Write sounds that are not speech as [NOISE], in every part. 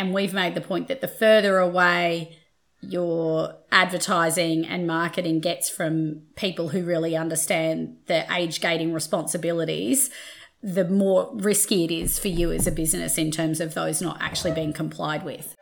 And we've made the point that the further away your advertising and marketing gets from people who really understand the age gating responsibilities, the more risky it is for you as a business in terms of those not actually being complied with.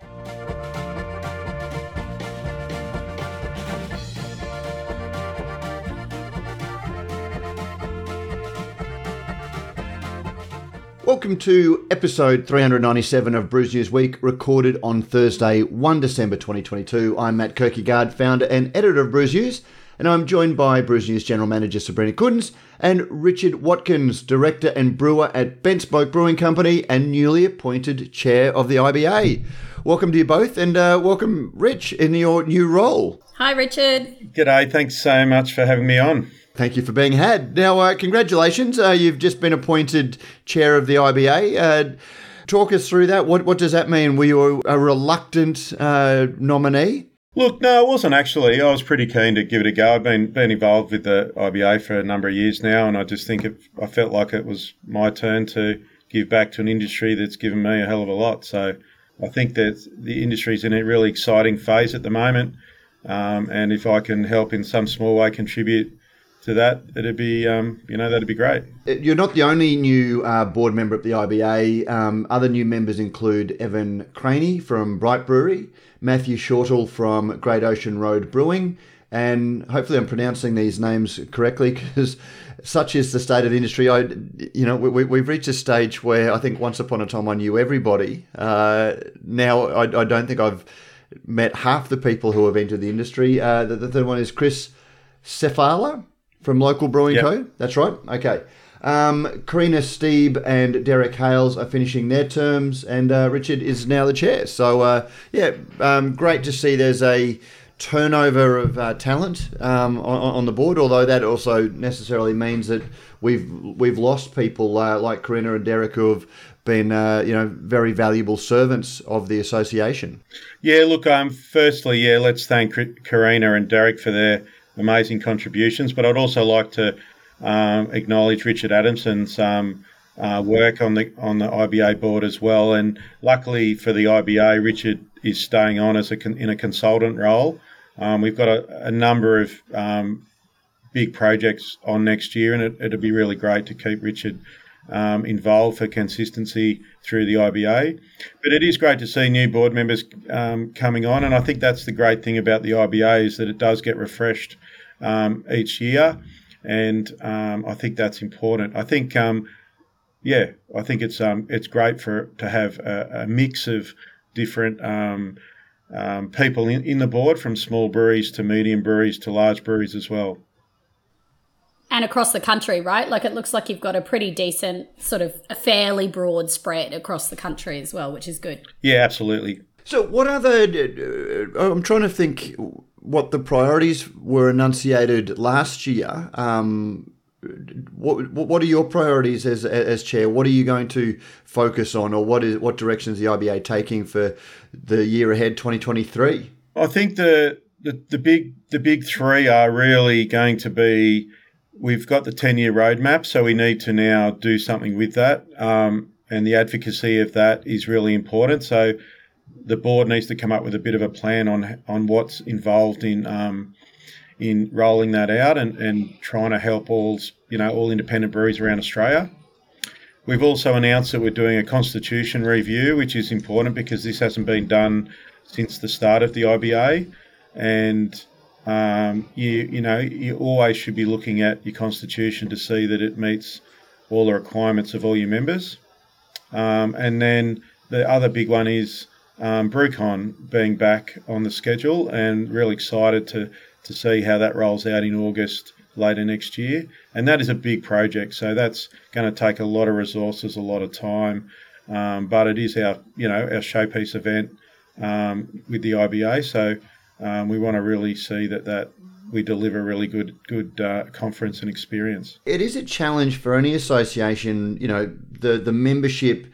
Welcome to episode 397 of Brews News Week, recorded on Thursday, 1 December 2022. I'm Matt Kirkegaard, founder and editor of Brews News, and I'm joined by Brews News General Manager Sabrina Coudens and Richard Watkins, Director and Brewer at Bent Spoke Brewing Company and newly appointed Chair of the IBA. Welcome to you both, and uh, welcome, Rich, in your new role. Hi, Richard. G'day. Thanks so much for having me on. Thank you for being had. Now, uh, congratulations. Uh, you've just been appointed chair of the IBA. Uh, talk us through that. What, what does that mean? Were you a, reluctant uh, nominee? Look, no, I wasn't actually. I was pretty keen to give it a go. I've been been involved with the IBA for a number of years now, and I just think it, I felt like it was my turn to give back to an industry that's given me a hell of a lot. So I think that the industry's in a really exciting phase at the moment, um, and if I can help in some small way contribute to that, it'd be um, you know that'd be great. Uh, you're not the only new uh, board member at the IBA. Um, other new members include Evan Craney from Bright Brewery, Matthew Shortall from Great Ocean Road Brewing, and hopefully I'm pronouncing these names correctly [LAUGHS] because such is the state of the industry. I, you know, we, we've reached a stage where I think once upon a time I knew everybody. Uh, now I, I, don't think I've met half the people who have entered the industry. Uh, the, the third one is Chris Cefala from Local Brewing yep. Co. That's right. Okay. Um, Karina Steeb and Derek Hales are finishing their terms, and uh, Richard is now the chair. So, uh, yeah, um, great to see there's a turnover of uh, talent um, on, on, the board. Although that also necessarily means that we've we've lost people uh, like Karina and Derek who have been uh, you know very valuable servants of the association. Yeah, look. Um, firstly, yeah, let's thank Karina and Derek for their amazing contributions. But I'd also like to um, acknowledge Richard Adamson's um, uh, work on the on the IBA board as well. And luckily for the IBA, Richard is staying on as a con- in a consultant role. Um, we've got a, a number of um, big projects on next year, and it, it'd be really great to keep Richard um, involved for consistency through the IBA. But it is great to see new board members um, coming on, and I think that's the great thing about the IBA is that it does get refreshed um, each year, and um, I think that's important. I think, um, yeah, I think it's um, it's great for to have a, a mix of different. people in, in the board from small breweries to medium breweries to large breweries as well and across the country, right? Like it looks like you've got a pretty decent, sort of a fairly broad spread across the country as well, which is good. Yeah, absolutely. So, what are the? Uh, I'm trying to think what the priorities were enunciated last year. Um, what what are your priorities as as chair? What are you going to focus on, or what is what direction is the IBA taking for the year ahead, 2023? I think the the, the big the big three are really going to be we've got the 10 year roadmap, so we need to now do something with that. Um, and the advocacy of that is really important. So the board needs to come up with a bit of a plan on on what's involved in um, in rolling that out and, and trying to help all you know all independent breweries around Australia. We've also announced that we're doing a constitution review, which is important because this hasn't been done since the start of the IBA, and um, you you know you always should be looking at your constitution to see that it meets all the requirements of all your members. Um, and then the other big one is um, being back on the schedule, and really excited to to see how that rolls out in August later next year. And that is a big project, so that's going to take a lot of resources, a lot of time. Um, but it is our you know our showpiece event um, with the IBA, so um, we want to really see that that we deliver really good good uh, conference and experience. It is a challenge for any association. You know, the the membership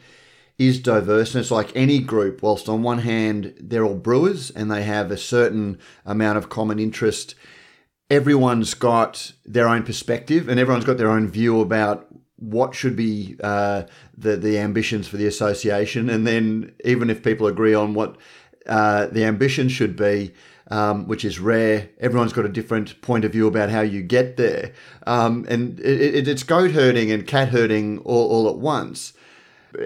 is diverse, and it's like any group. Whilst on one hand they're all brewers and they have a certain amount of common interest, everyone's got their own perspective and everyone's got their own view about what should be uh, the the ambitions for the association, and then even if people agree on what uh, the ambition should be, um, which is rare. Everyone's got a different point of view about how you get there, um, and it, it, it's goat herding and cat herding all, all at once.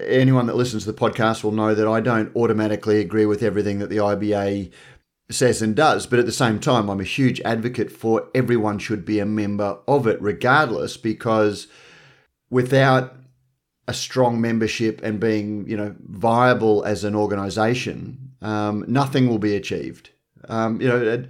Anyone that listens to the podcast will know that I don't automatically agree with everything that the IBA says and does, but at the same time, I'm a huge advocate for everyone should be a member of it, regardless, because without a strong membership and being, you know, viable as an organisation, um, nothing will be achieved. Um, you know,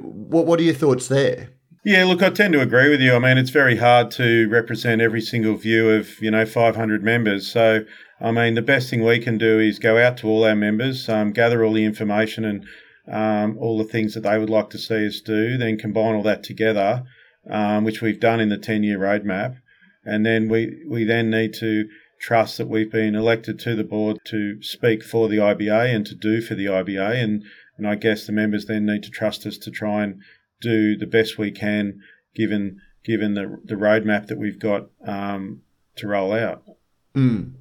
what what are your thoughts there? Yeah, look, I tend to agree with you. I mean, it's very hard to represent every single view of you know 500 members. So, I mean, the best thing we can do is go out to all our members, um, gather all the information and um, all the things that they would like to see us do, then combine all that together, um, which we've done in the 10 year roadmap. And then we, we then need to trust that we've been elected to the board to speak for the IBA and to do for the IBA. And, and I guess the members then need to trust us to try and do the best we can given given the, the roadmap that we've got um, to roll out. Mm.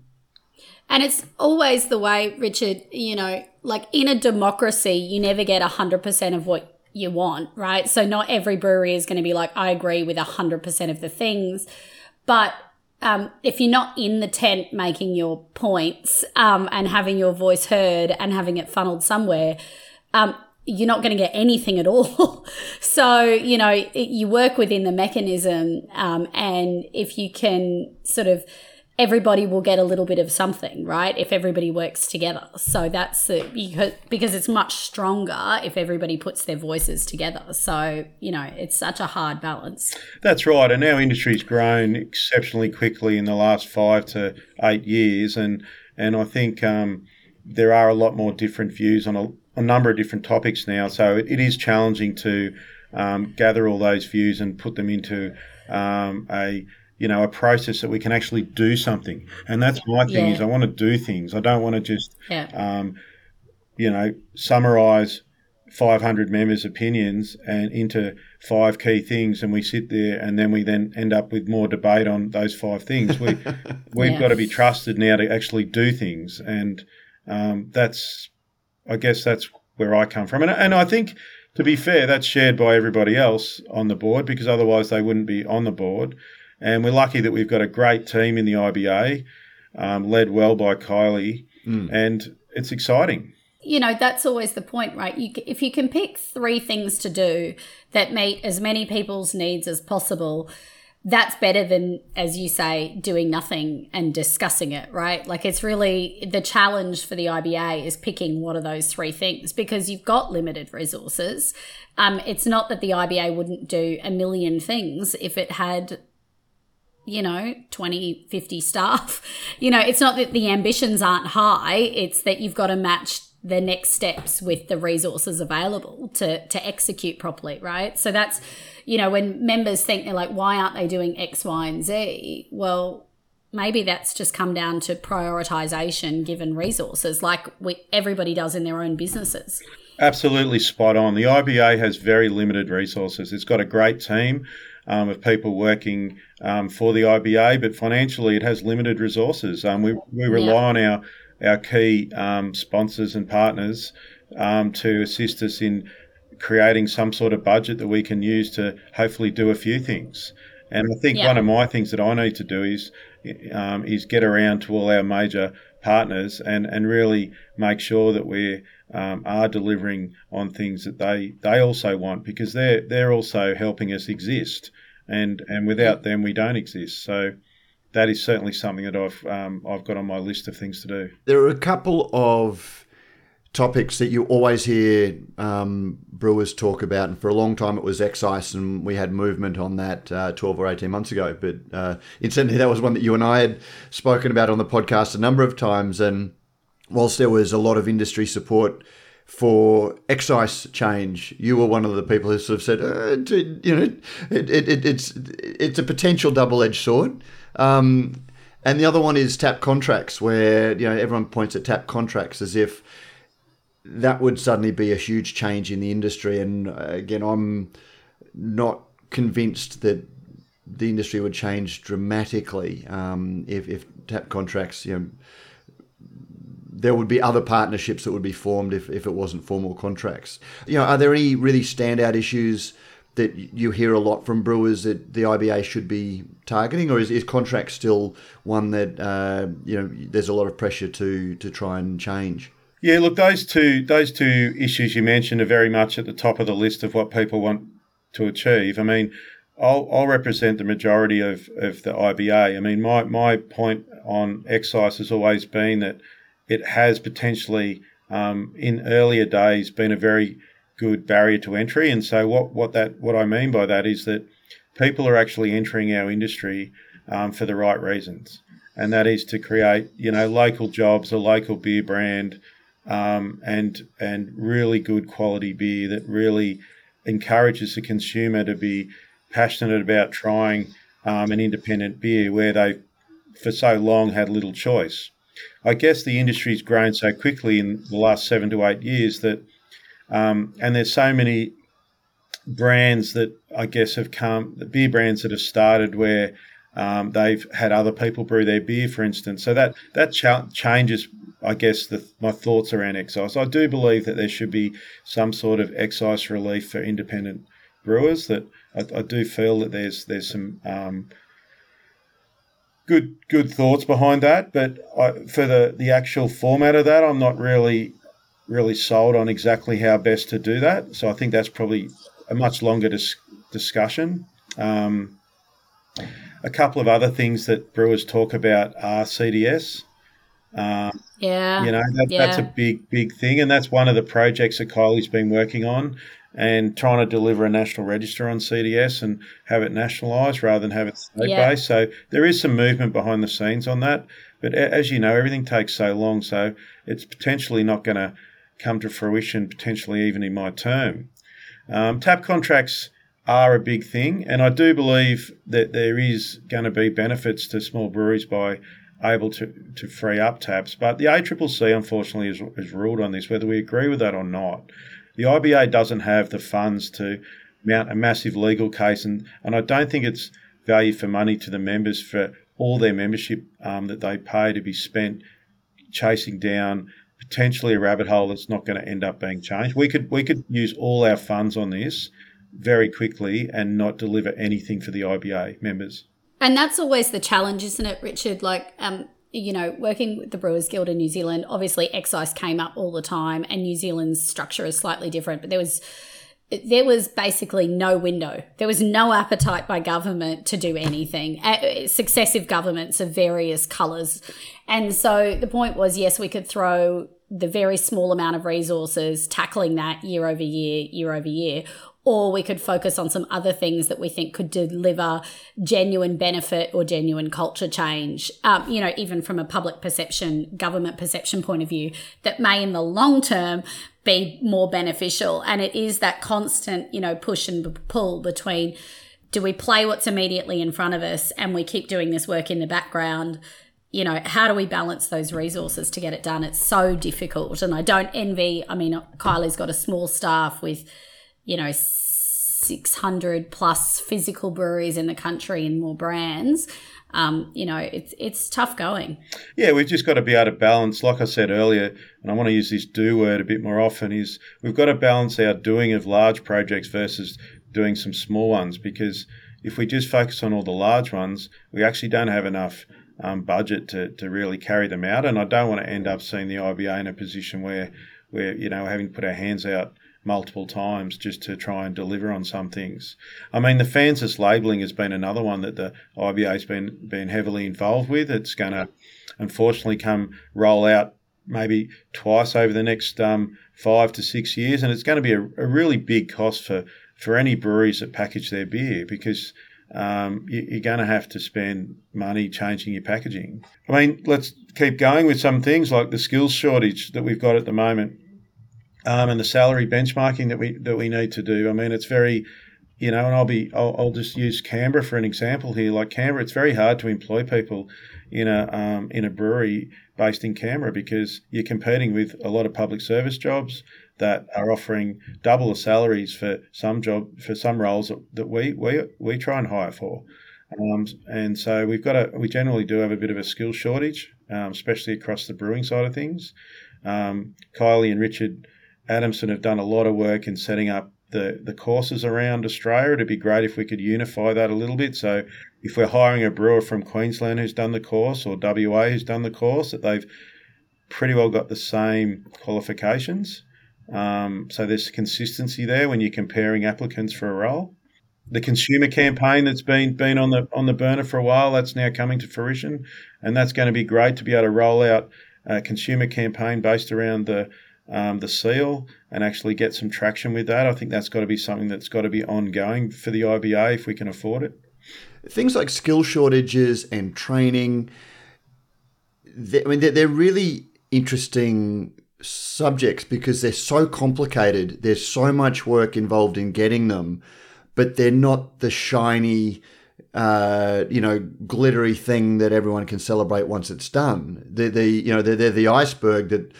And it's always the way, Richard, you know, like in a democracy, you never get 100% of what you want, right? So not every brewery is going to be like, I agree with 100% of the things. But um, if you're not in the tent making your points um, and having your voice heard and having it funneled somewhere, um, you're not going to get anything at all. [LAUGHS] so, you know, it, you work within the mechanism. Um, and if you can sort of, everybody will get a little bit of something, right? If everybody works together. So that's the, because, because it's much stronger if everybody puts their voices together. So, you know, it's such a hard balance. That's right. And our industry's grown exceptionally quickly in the last five to eight years. And, and I think um, there are a lot more different views on a, a number of different topics now. So it, it is challenging to um, gather all those views and put them into um, a you know, a process that we can actually do something. And that's my thing yeah. is I want to do things. I don't want to just, yeah. um, you know, summarize 500 members' opinions and into five key things, and we sit there, and then we then end up with more debate on those five things. We [LAUGHS] we've yeah. got to be trusted now to actually do things, and um, that's, I guess, that's where I come from, and and I think. To be fair, that's shared by everybody else on the board because otherwise they wouldn't be on the board. And we're lucky that we've got a great team in the IBA, um, led well by Kylie, mm. and it's exciting. You know, that's always the point, right? You, if you can pick three things to do that meet as many people's needs as possible, that's better than, as you say, doing nothing and discussing it, right? Like it's really the challenge for the IBA is picking what are those three things because you've got limited resources. Um, it's not that the IBA wouldn't do a million things if it had you know 20 50 [LAUGHS] staff you know it's not that the ambitions aren't high it's that you've got to match the next steps with the resources available to to execute properly right so that's you know when members think they're like why aren't they doing x y and z well maybe that's just come down to prioritization given resources like we, everybody does in their own businesses absolutely spot on the iba has very limited resources it's got a great team um, of people working um, for the IBA, but financially it has limited resources. Um, we, we rely yeah. on our, our key um, sponsors and partners um, to assist us in creating some sort of budget that we can use to hopefully do a few things. And I think yeah. one of my things that I need to do is um, is get around to all our major partners and, and really make sure that we um, are delivering on things that they, they also want because they're they're also helping us exist and and without them we don't exist so that is certainly something that I've um, I've got on my list of things to do. There are a couple of topics that you always hear um, brewers talk about, and for a long time it was excise, and we had movement on that uh, 12 or 18 months ago. But uh, incidentally, that was one that you and I had spoken about on the podcast a number of times. And whilst there was a lot of industry support for excise change, you were one of the people who sort of said, uh, you know, it, it, it, it's it's a potential double edged sword. Um, and the other one is tap contracts, where you know everyone points at tap contracts as if that would suddenly be a huge change in the industry. And uh, again, I'm not convinced that the industry would change dramatically um, if, if tap contracts, you know, there would be other partnerships that would be formed if, if it wasn't formal contracts. You know, are there any really standout issues that you hear a lot from brewers that the IBA should be targeting, or is, is contract still one that uh, you know there's a lot of pressure to to try and change? Yeah, look, those two those two issues you mentioned are very much at the top of the list of what people want to achieve. I mean, I'll, I'll represent the majority of, of the IBA. I mean, my, my point on excise has always been that it has potentially, um, in earlier days, been a very good barrier to entry. And so, what, what that what I mean by that is that people are actually entering our industry um, for the right reasons, and that is to create, you know, local jobs, a local beer brand, um, and and really good quality beer that really encourages the consumer to be passionate about trying um, an independent beer where they for so long had little choice. I guess the industry's grown so quickly in the last seven to eight years that, um, and there's so many brands that I guess have come, the beer brands that have started where um, they've had other people brew their beer, for instance. So that that ch- changes, I guess, the, my thoughts around excise. I do believe that there should be some sort of excise relief for independent brewers. That I, I do feel that there's there's some um, good good thoughts behind that, but I, for the the actual format of that, I'm not really really sold on exactly how best to do that. So I think that's probably a much longer dis- discussion. Um, a couple of other things that brewers talk about are CDS. Uh, yeah, you know that, yeah. that's a big big thing, and that's one of the projects that Kylie's been working on and trying to deliver a national register on CDS and have it nationalised rather than have it state yeah. based. So there is some movement behind the scenes on that. But as you know, everything takes so long, so it's potentially not going to come to fruition, potentially even in my term. Um, tap contracts are a big thing, and I do believe that there is going to be benefits to small breweries by able to, to free up taps. But the ACCC, unfortunately, has, has ruled on this, whether we agree with that or not. The IBA doesn't have the funds to mount a massive legal case, and, and I don't think it's value for money to the members for all their membership um, that they pay to be spent chasing down potentially a rabbit hole that's not going to end up being changed. We could we could use all our funds on this very quickly and not deliver anything for the IBA members. And that's always the challenge, isn't it, Richard? Like, um, you know, working with the Brewers Guild in New Zealand, obviously excise came up all the time, and New Zealand's structure is slightly different. But there was there was basically no window. There was no appetite by government to do anything. Successive governments of various colours, and so the point was, yes, we could throw the very small amount of resources tackling that year over year, year over year, or we could focus on some other things that we think could deliver genuine benefit or genuine culture change, um, you know, even from a public perception, government perception point of view, that may in the long term be more beneficial. And it is that constant, you know, push and pull between do we play what's immediately in front of us and we keep doing this work in the background? you know, how do we balance those resources to get it done? It's so difficult. And I don't envy, I mean, Kylie's got a small staff with, you know, 600 plus physical breweries in the country and more brands. Um, you know, it's it's tough going. Yeah, we've just got to be able to balance, like I said earlier, and I want to use this do word a bit more often, is we've got to balance our doing of large projects versus doing some small ones because if we just focus on all the large ones, we actually don't have enough um, budget to, to really carry them out. And I don't want to end up seeing the IBA in a position where we're, you know, having to put our hands out multiple times just to try and deliver on some things. I mean, the FSANZ labelling has been another one that the IBA has been, been heavily involved with. It's going to unfortunately come roll out maybe twice over the next um, five to six years, and it's going to be a, a, really big cost for, for any breweries that package their beer because um, you, are going to have to spend money changing your packaging. I mean, let's keep going with some things like the skills shortage that we've got at the moment um, and the salary benchmarking that we that we need to do. I mean, it's very, you know, and I'll be I'll, I'll just use Canberra for an example here. Like Canberra, it's very hard to employ people in a um, in a brewery based in Canberra because you're competing with a lot of public service jobs that are offering double the salaries for some job for some roles that, that we we we try and hire for. Um, and so we've got a we generally do have a bit of a skill shortage, um, especially across the brewing side of things. Um, Kylie and Richard Adamson have done a lot of work in setting up the, the courses around Australia. It'd be great if we could unify that a little bit. So if we're hiring a brewer from Queensland who's done the course or WA who's done the course, that they've pretty well got the same qualifications. Um, so there's consistency there when you're comparing applicants for a role. The consumer campaign that's been been on the on the burner for a while that's now coming to fruition, and that's going to be great to be able to roll out a consumer campaign based around the um, the seal and actually get some traction with that. I think that's got to be something that's got to be ongoing for the IBA if we can afford it. Things like skill shortages and training, I mean, they're, they're really interesting subjects because they're so complicated. There's so much work involved in getting them, but they're not the shiny, uh, you know, glittery thing that everyone can celebrate once it's done. They're the, you know, they're, they're the iceberg that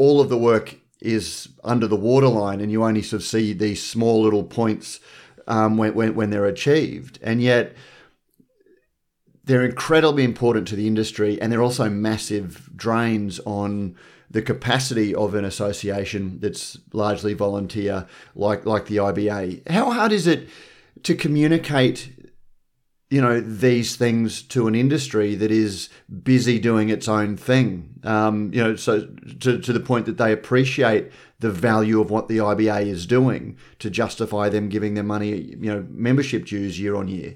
all of the work is under the waterline and you only sort of see these small little points um, when, when, when they're achieved. And yet, they're incredibly important to the industry and they're also massive drains on the capacity of an association that's largely volunteer like like the IBA. How hard is it to communicate you know these things to an industry that is busy doing its own thing. Um, you know, so to, to the point that they appreciate the value of what the IBA is doing to justify them giving their money, you know, membership dues year on year.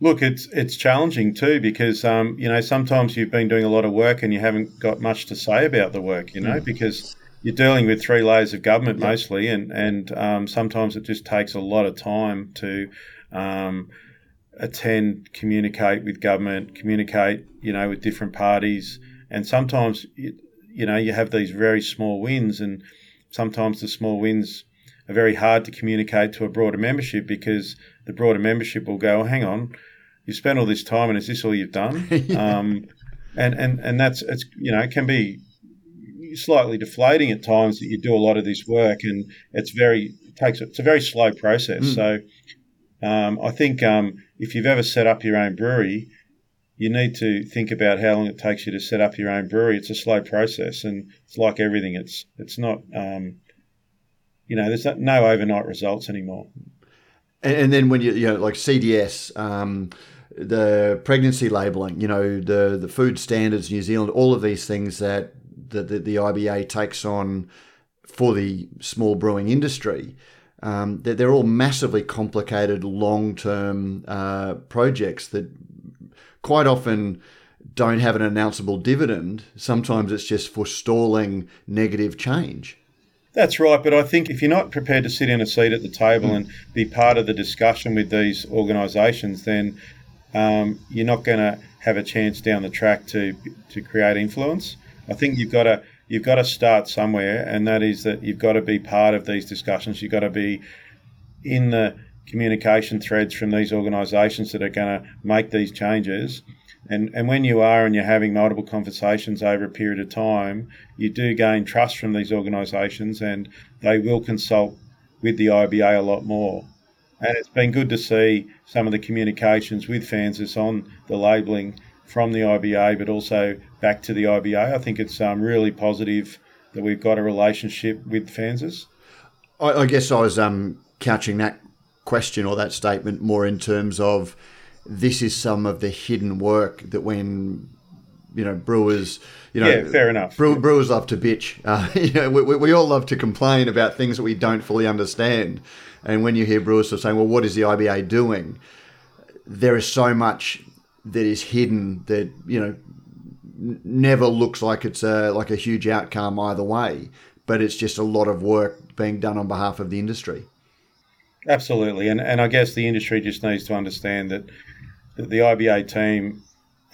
Look, it's it's challenging too because um, you know sometimes you've been doing a lot of work and you haven't got much to say about the work, you know, mm. because you're dealing with three layers of government mostly, and and um, sometimes it just takes a lot of time to um, attend, communicate with government, communicate, you know, with different parties, and sometimes you, know you have these very small wins, and sometimes the small wins are very hard to communicate to a broader membership because the broader membership will go, oh, "Hang on, you spent all this time, and is this all you've done?" [LAUGHS] yeah. um, and and and that's it's you know it can be slightly deflating at times that you do a lot of this work, and it's very it takes it's a very slow process. Mm. So um, I think um, if you've ever set up your own brewery, you need to think about how long it takes you to set up your own brewery. It's a slow process, and it's like everything. It's it's not, um, you know, there's no overnight results anymore. And, then when you you know like CDS, um, the pregnancy labelling, you know, the the food standards New Zealand, all of these things that the, the, the IBA takes on for the small brewing industry um, they're, they're, all massively complicated, long term uh, projects that quite often don't have an announceable dividend. Sometimes it's just forestalling negative change. That's right, but I think if you're not prepared to sit in a seat at the table and be part of the discussion with these organisations, then um, you're not going to have a chance down the track to to create influence. I think you've got to you've got to start somewhere, and that is that you've got to be part of these discussions. You've got to be in the communication threads from these organisations that are going to make these changes. And, and when you are and you're having multiple conversations over a period of time, you do gain trust from these organisations and they will consult with the IBA a lot more. And it's been good to see some of the communications with FSANZ on the labelling from the IBA, but also back to the IBA. I think it's um, really positive that we've got a relationship with FSANZ. I, I guess I was um, couching that question or that statement more in terms of this is some of the hidden work that when you know brewers you know yeah, fair enough brew, brewers love to bitch [LAUGHS] uh, you know we, we all love to complain about things that we don't fully understand and when you hear brewers sort of saying well what is the IBA doing there is so much that is hidden that you know never looks like it's a like a huge outcome either way, but it's just a lot of work being done on behalf of the industry. Absolutely, and and I guess the industry just needs to understand that, that the IBA team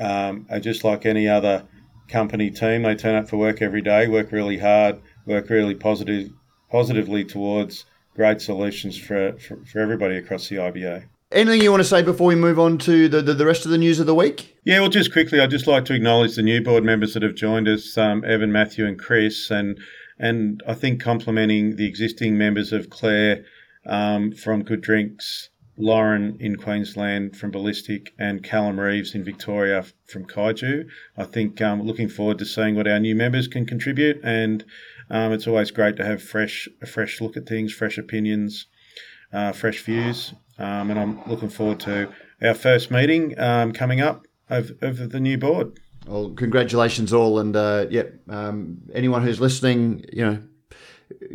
um, are just like any other company team. They turn up for work every day, work really hard, work really positive positively towards great solutions for, for, for everybody across the IBA. Anything you want to say before we move on to the, the, the, rest of the news of the week? Yeah, well, just quickly, I'd just like to acknowledge the new board members that have joined us, um, Evan, Matthew, and Chris, and and I think complimenting the existing members of Claire um, from Good Drinks Lauren in Queensland from Ballistic, and Callum Reeves in Victoria from Kaiju. I think um, looking forward to seeing what our new members can contribute, and um, it's always great to have fresh a fresh look at things, fresh opinions, uh, fresh views, um, and I'm looking forward to our first meeting um, coming up of, the new board. Well, congratulations all, and uh, yeah, um, anyone who's listening, you know,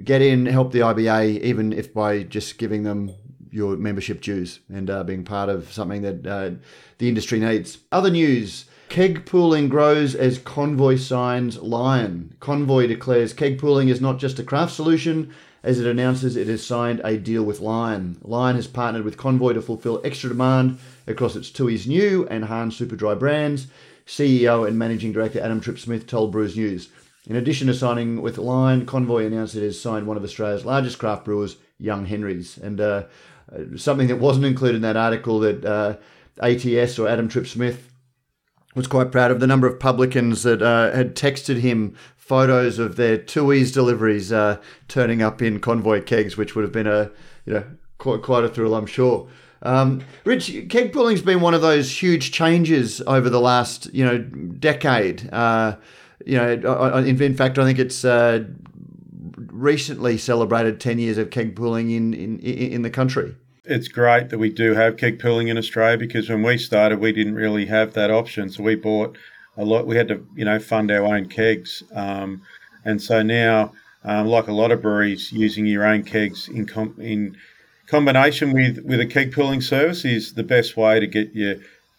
get in, help the IBA, even if by just giving them your membership dues and uh, being part of something that uh, the industry needs. Other news. Keg pooling grows as Convoy signs Lion. Convoy declares keg pooling is not just a craft solution, as it announces it has signed a deal with Lion. Lion has partnered with Convoy to fulfill extra demand across its Tooheys New and Hahn Superdry brands. CEO and Managing Director Adam Tripp Smith told Brews News. In addition to signing with Lion, Convoy announced it has signed one of Australia's largest craft brewers, Young Henry's. And uh, something that wasn't included in that article that uh, ATS or Adam Tripp Smith was quite proud of the number of publicans that uh, had texted him photos of their Tooheys deliveries uh, turning up in convoy kegs, which would have been a you know quite quite a thrill, I'm sure. Um, Rich, keg pooling's been one of those huge changes over the last you know decade. Uh, you know, in, fact, I think it's uh, recently celebrated 10 years of keg pooling in, in, in the country. It's great that we do have keg pooling in Australia because when we started, we didn't really have that option. So we bought a lot. We had to, you know, fund our own kegs, um, and so now, um, like a lot of breweries, using your own kegs in com- in combination with with a keg pooling service is the best way to get your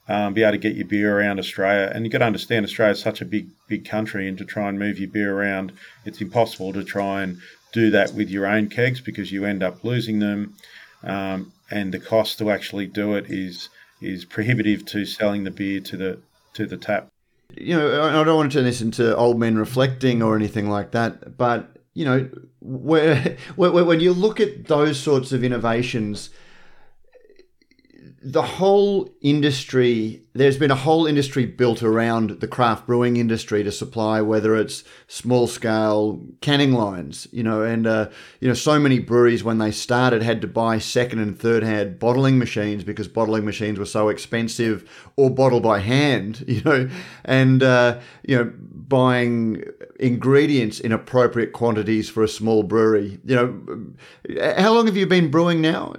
um, be able to get your beer around Australia. And you've got to understand Australia is such a big big country, and to try and move your beer around, it's impossible to try and do that with your own kegs because you end up losing them, um, and the cost to actually do it is is prohibitive to selling the beer to the to the tap. You know, I don't want to turn this into old men reflecting or anything like that, but you know, where, [LAUGHS] when you look at those sorts of innovations the whole industry there's been a whole industry built around the craft brewing industry to supply whether it's small scale canning lines you know and uh, you know so many breweries when they started had to buy second and third hand bottling machines because bottling machines were so expensive or bottle by hand [LAUGHS] you know and uh, you know buying ingredients in appropriate quantities for a small brewery you know how long have you been brewing now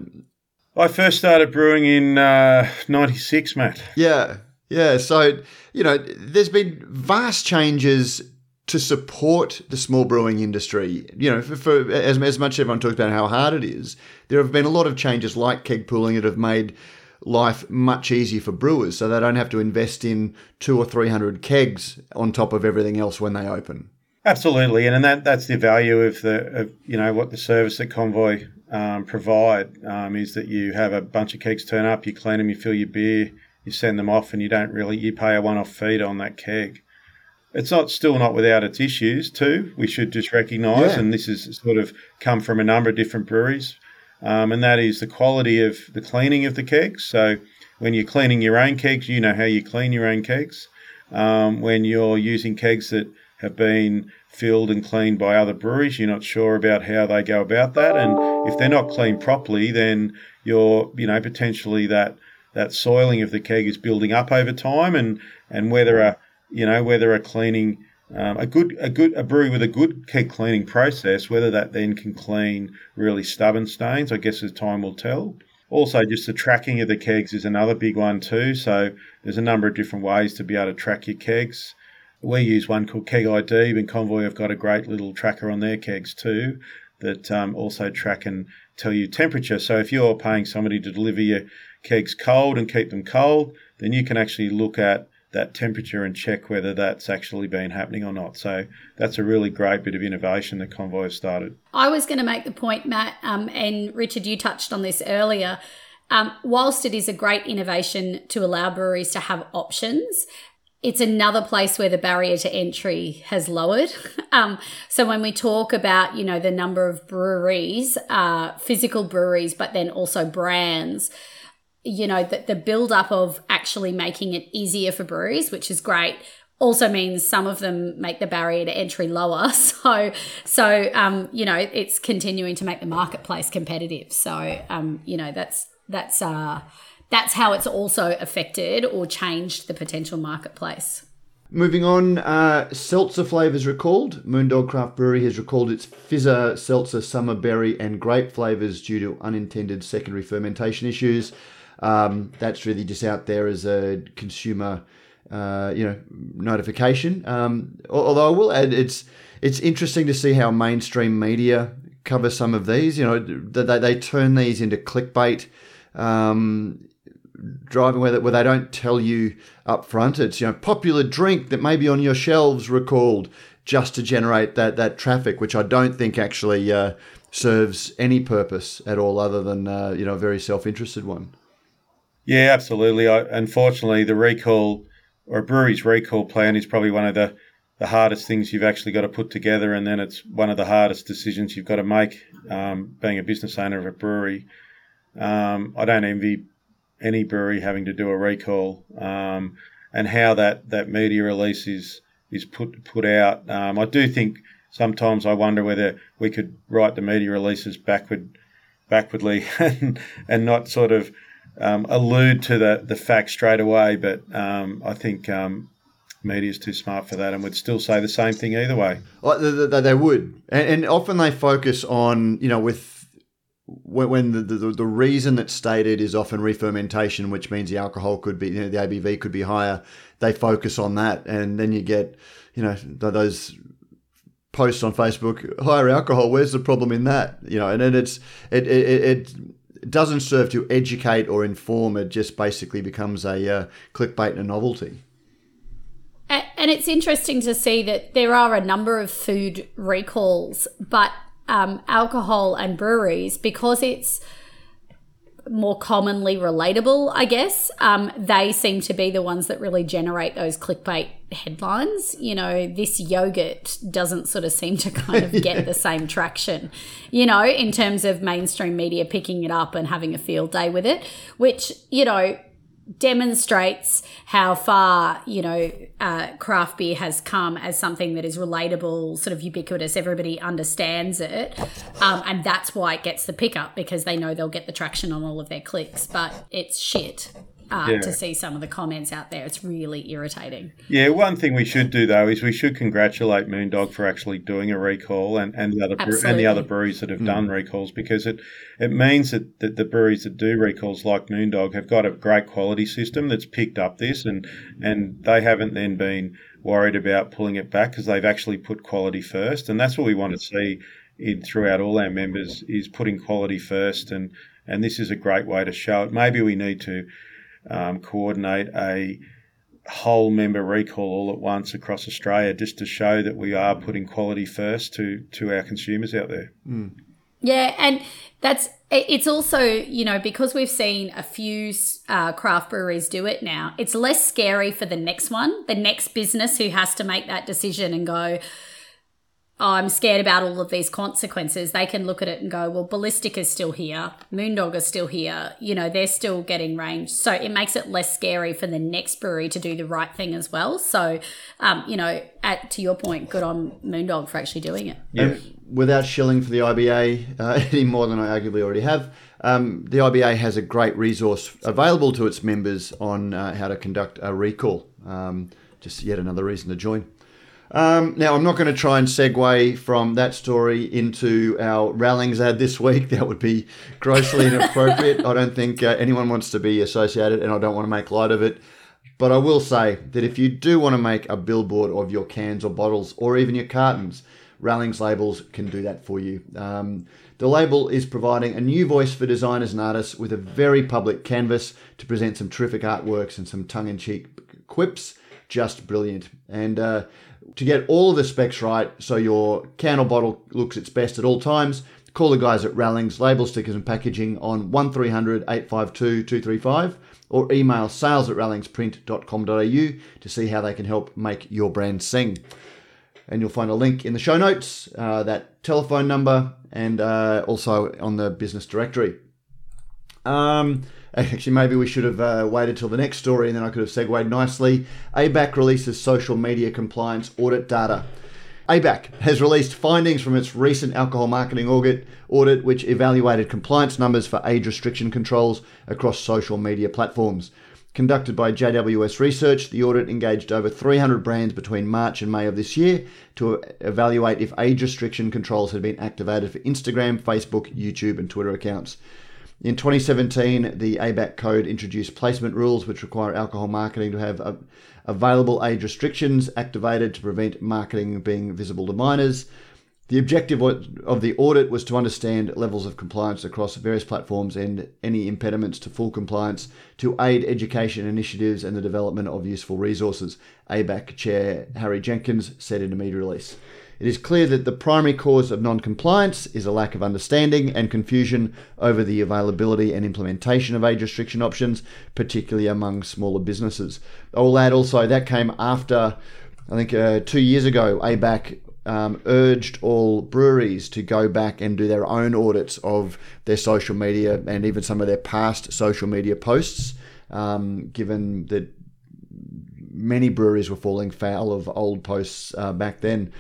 I first started brewing in uh, 96, Matt. Yeah. Yeah. So, you know, there's been vast changes to support the small brewing industry. You know, for, for as, as much as everyone talks about how hard it is, there have been a lot of changes like keg pooling that have made life much easier for brewers so they don't have to invest in two or three hundred kegs on top of everything else when they open. Absolutely, and, and that that's the value of the of, you know what the service that Convoy um, provide um, is that you have a bunch of kegs turn up, you clean them, you fill your beer, you send them off, and you don't really you pay a one-off fee on that keg. It's not still not without its issues too. We should just recognise, yeah. and this has sort of come from a number of different breweries, um, and that is the quality of the cleaning of the kegs. So when you're cleaning your own kegs, you know how you clean your own kegs. Um, when you're using kegs that have been filled and cleaned by other breweries. You're not sure about how they go about that, and if they're not cleaned properly, then you're you know potentially that that soiling of the keg is building up over time, and and whether a you know whether a cleaning um, a good a good a brewery with a good keg cleaning process, whether that then can clean really stubborn stains, I guess as time will tell. Also, just the tracking of the kegs is another big one too. So there's a number of different ways to be able to track your kegs. We use one called Keg ID, and Convoy have got a great little tracker on their kegs too that um, also track and tell you temperature. So if you're paying somebody to deliver your kegs cold and keep them cold, then you can actually look at that temperature and check whether that's actually been happening or not. So that's a really great bit of innovation that Convoy has started. I was going to make the point, Matt, um, and Richard, you touched on this earlier. Um, whilst it is a great innovation to allow breweries to have options, it's another place where the barrier to entry has lowered. [LAUGHS] Um, so when we talk about, you know, the number of breweries, uh, physical breweries, but then also brands, you know, the, the build up of actually making it easier for breweries, which is great, also means some of them make the barrier to entry lower. [LAUGHS] So, so um, you know, it's continuing to make the marketplace competitive. So, um, you know, that's that's uh, that's how it's also affected or changed the potential marketplace. Moving on, uh, seltzer flavors recalled. Moondog Craft Brewery has recalled its fizzer, seltzer, summer berry, and grape flavors due to unintended secondary fermentation issues. Um, that's really just out there as a consumer, uh, you know, notification. Um, although I will add, it's it's interesting to see how mainstream media cover some of these. You know, they, they turn these into clickbait. Um, driving where, where they don't tell you up front. It's you know popular drink that may be on your shelves recalled just to generate that that traffic, which I don't think actually uh, serves any purpose at all other than uh, you know a very self interested one. Yeah, absolutely. I, unfortunately, the recall or a brewery's recall plan is probably one of the the hardest things you've actually got to put together, and then it's one of the hardest decisions you've got to make. Um, being a business owner of a brewery, um, I don't envy any brewery having to do a recall, um, and how that, that media release is is put put out. Um, I do think sometimes I wonder whether we could write the media releases backward backwardly [LAUGHS] and and not sort of um, allude to the the fact straight away. But um, I think um, media is too smart for that and would still say the same thing either way. Well, they, they would, and, and often they focus on you know with when, the, the, the reason that's stated is often re-fermentation, which means the alcohol could be, you know, the ABV could be higher, they focus on that. And then you get, you know, those posts on Facebook, higher alcohol, where's the problem in that? You know, and then it's, it, it, it doesn't serve to educate or inform. It just basically becomes a uh, clickbait and a novelty. And it's interesting to see that there are a number of food recalls, but um, alcohol and breweries because it's more commonly relatable, I guess. Um, they seem to be the ones that really generate those clickbait headlines. You know, this yogurt doesn't sort of seem to kind of [LAUGHS] get the same traction, you know, in terms of mainstream media picking it up and having a field day with it, which, you know, demonstrates how far you know uh, craft beer has come as something that is relatable sort of ubiquitous. Everybody understands it. Um, and that's why it gets the pickup because they know they'll get the traction on all of their clicks. But it's shit uh, yeah. to see some of the comments out there. It's really irritating. Yeah, one thing we should do though is we should congratulate Moondog for actually doing a recall and, and the other and the other breweries that have mm. done recalls because it it means that, that the breweries that do recalls like Moondog have got a great quality system that's picked up this and and they haven't then been worried about pulling it back because they've actually put quality first and that's what we want to see in throughout all our members is putting quality first and and this is a great way to show it. Maybe we need to um, coordinate a whole member recall all at once across Australia just to show that we are putting quality first to to our consumers out there. Mm. Yeah, and that's it's also you know because we've seen a few uh, craft breweries do it now. It's less scary for the next one, the next business who has to make that decision and go oh, I'm scared about all of these consequences, they can look at it and go, well, Ballistic is still here, Moondog is still here, you know, they're still getting range. So it makes it less scary for the next brewery to do the right thing as well. So, um, you know, at, to your point, good on Moondog for actually doing it. Yeah. without shilling for the IBA uh, [LAUGHS] any more than I arguably already have, um, the IBA has a great resource available to its members on uh, how to conduct a recall. Um, just yet another reason to join. Um, now, I'm not going to try and segue from that story into our Rallings ad this week. [LAUGHS] That would be grossly inappropriate. I don't think uh, anyone wants to be associated, and I don't want to make light of it. But I will say that if you do want to make a billboard of your cans or bottles or even your cartons, Rallings Labels can do that for you. Um, the label is providing a new voice for designers and artists with a very public canvas to present some terrific artworks and some tongue in cheek quips. Just brilliant. And uh, to get all of the specs right so your can or bottle looks its best at all times, call the guys at Rallings Label Stickers and Packaging on 1300 852 235 or email sales at rallingsprint.com.au to see how they can help make your brand sing. And you'll find a link in the show notes, uh, that telephone number, and uh, also on the business directory. Um, Actually, maybe we should have uh, waited till the next story and then I could have segued nicely. ABAC releases social media compliance audit data. ABAC has released findings from its recent alcohol marketing audit, audit, which evaluated compliance numbers for age restriction controls across social media platforms. Conducted by JWS Research, the audit engaged over 300 brands between March and May of this year to evaluate if age restriction controls had been activated for Instagram, Facebook, YouTube, and Twitter accounts. In 2017, the ABAC code introduced placement rules which require alcohol marketing to have available age restrictions activated to prevent marketing being visible to minors. The objective of the audit was to understand levels of compliance across various platforms and any impediments to full compliance to aid education initiatives and the development of useful resources, ABAC Chair Harry Jenkins said in a media release. It is clear that the primary cause of non compliance is a lack of understanding and confusion over the availability and implementation of age restriction options, particularly among smaller businesses. I will add also that came after, I think, uh, two years ago, ABAC um, urged all breweries to go back and do their own audits of their social media and even some of their past social media posts, um, given that many breweries were falling foul of old posts uh, back then.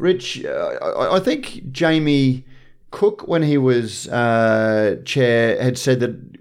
Rich, uh, I think Jamie Cook, when he was uh, chair, had said that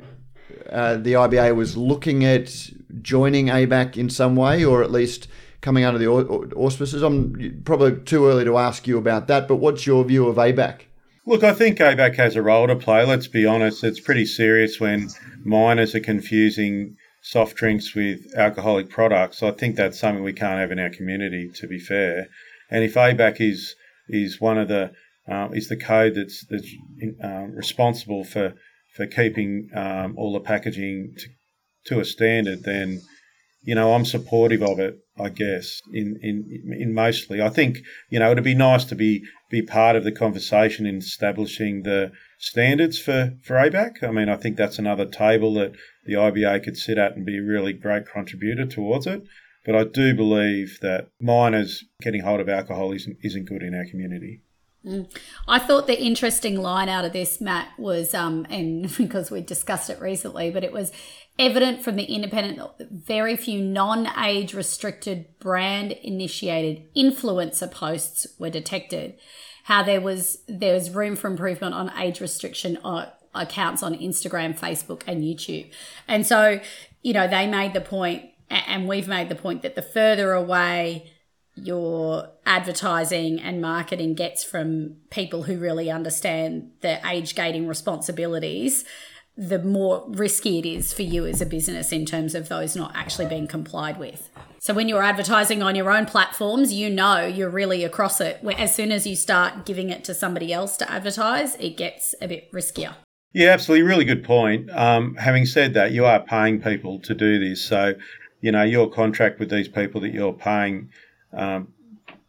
uh, the IBA was looking at joining ABAC in some way, or at least coming under the auspices. I'm probably too early to ask you about that, but what's your view of ABAC? Look, I think ABAC has a role to play. Let's be honest, it's pretty serious when minors are confusing soft drinks with alcoholic products. I think that's something we can't have in our community, to be fair. And if ABAC is is one of the uh, is the code that's that's uh, responsible for for keeping um, all the packaging to, to a standard, then you know I'm supportive of it. I guess in in in mostly, I think you know it'd be nice to be be part of the conversation in establishing the standards for for ABAC. I mean, I think that's another table that the IBA could sit at and be a really great contributor towards it. But I do believe that minors getting hold of alcohol isn't, isn't good in our community. Mm. I thought the interesting line out of this, Matt, was, um, and [LAUGHS] because we discussed it recently, but it was evident from the independent, very few non age restricted brand initiated influencer posts were detected. How there was there was room for improvement on age restriction uh, accounts on Instagram, Facebook, and YouTube. And so, you know, they made the point and we've made the point that the further away your advertising and marketing gets from people who really understand the age gating responsibilities, the more risky it is for you as a business in terms of those not actually being complied with. So when you're advertising on your own platforms, you know you're really across it. As soon as you start giving it to somebody else to advertise, it gets a bit riskier. Yeah, absolutely. Really good point. Um, having said that, you are paying people to do this. So you know, your contract with these people that you're paying um,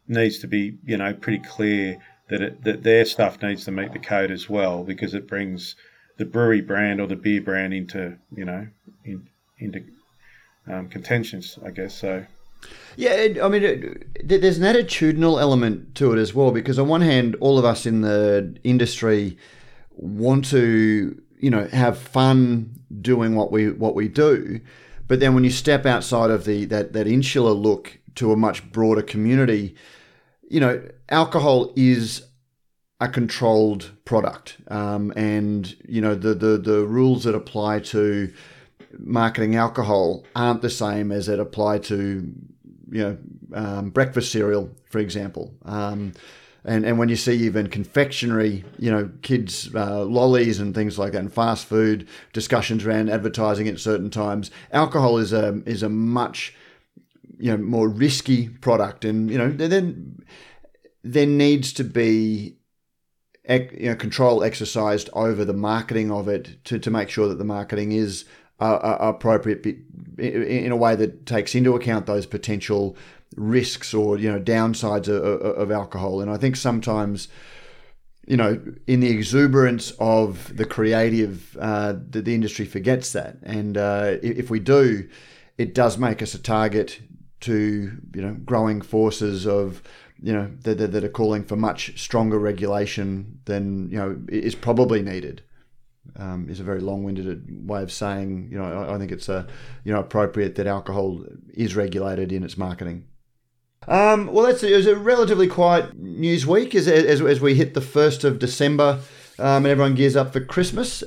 needs to be, you know, pretty clear that it, that their stuff needs to meet the code as well because it brings the brewery brand or the beer brand into, you know, in, into um, contentions, I guess. So. Yeah, I mean, there's an attitudinal element to it as well because on one hand, all of us in the industry want to, you know, have fun doing what we what we do, but then when you step outside of the that, that insular look to a much broader community, you know, alcohol is a controlled product, um, and you know the, the the rules that apply to marketing alcohol aren't the same as that apply to you know um, breakfast cereal, for example. Um, and and when you see even confectionery, you know, kids uh, lollies and things like that, and fast food discussions around advertising at certain times, alcohol is a is a much you know more risky product, and you know then there needs to be you know, control exercised over the marketing of it to, to make sure that the marketing is uh, uh appropriate in a way that takes into account those potential risks or you know downsides of, of, alcohol. And I think sometimes, you know, in the exuberance of the creative, uh, the, the industry forgets that. And uh, if we do, it does make us a target to you know growing forces of you know that, that are calling for much stronger regulation than you know is probably needed. Um, is a very long-winded way of saying, you know, I, I think it's a, you know, appropriate that alcohol is regulated in its marketing. Um, well, that's it was a relatively quiet news week as, as, as we hit the 1st of December um, and everyone gears up for Christmas.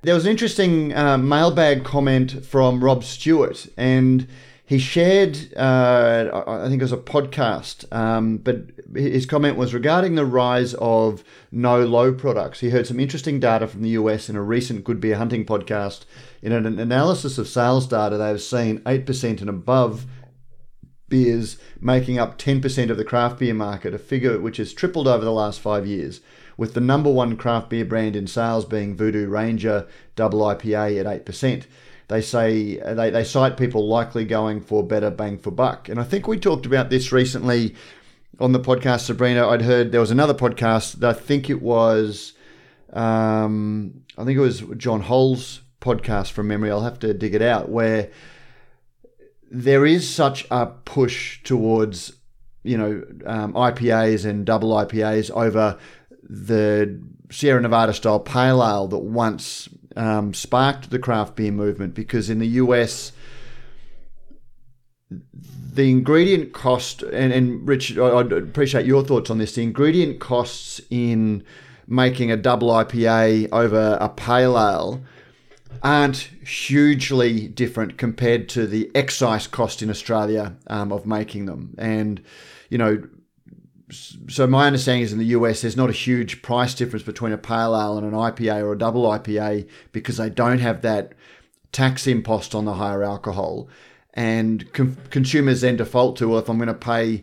There was an interesting uh, mailbag comment from Rob Stewart, and he shared, uh, I think it was a podcast, um, but his comment was regarding the rise of no low products. He heard some interesting data from the US in a recent Good Beer Hunting podcast. In an analysis of sales data, they've seen 8% and above beers making up 10% of the craft beer market, a figure which has tripled over the last five years, with the number one craft beer brand in sales being Voodoo Ranger Double IPA at 8%. They say they, they cite people likely going for better bang for buck. And I think we talked about this recently on the podcast, Sabrina. I'd heard there was another podcast, I think it was um, I think it was John Holl's podcast from memory. I'll have to dig it out where there is such a push towards you know um, IPAs and double IPAs over the Sierra Nevada style pale ale that once um, sparked the craft beer movement because in the US the ingredient cost and, and Rich I'd appreciate your thoughts on this the ingredient costs in making a double IPA over a pale ale aren't hugely different compared to the excise cost in Australia um, of making them. And, you know, so my understanding is in the US, there's not a huge price difference between a pale ale and an IPA or a double IPA because they don't have that tax impost on the higher alcohol. And consumers then default to, well, if I'm going to pay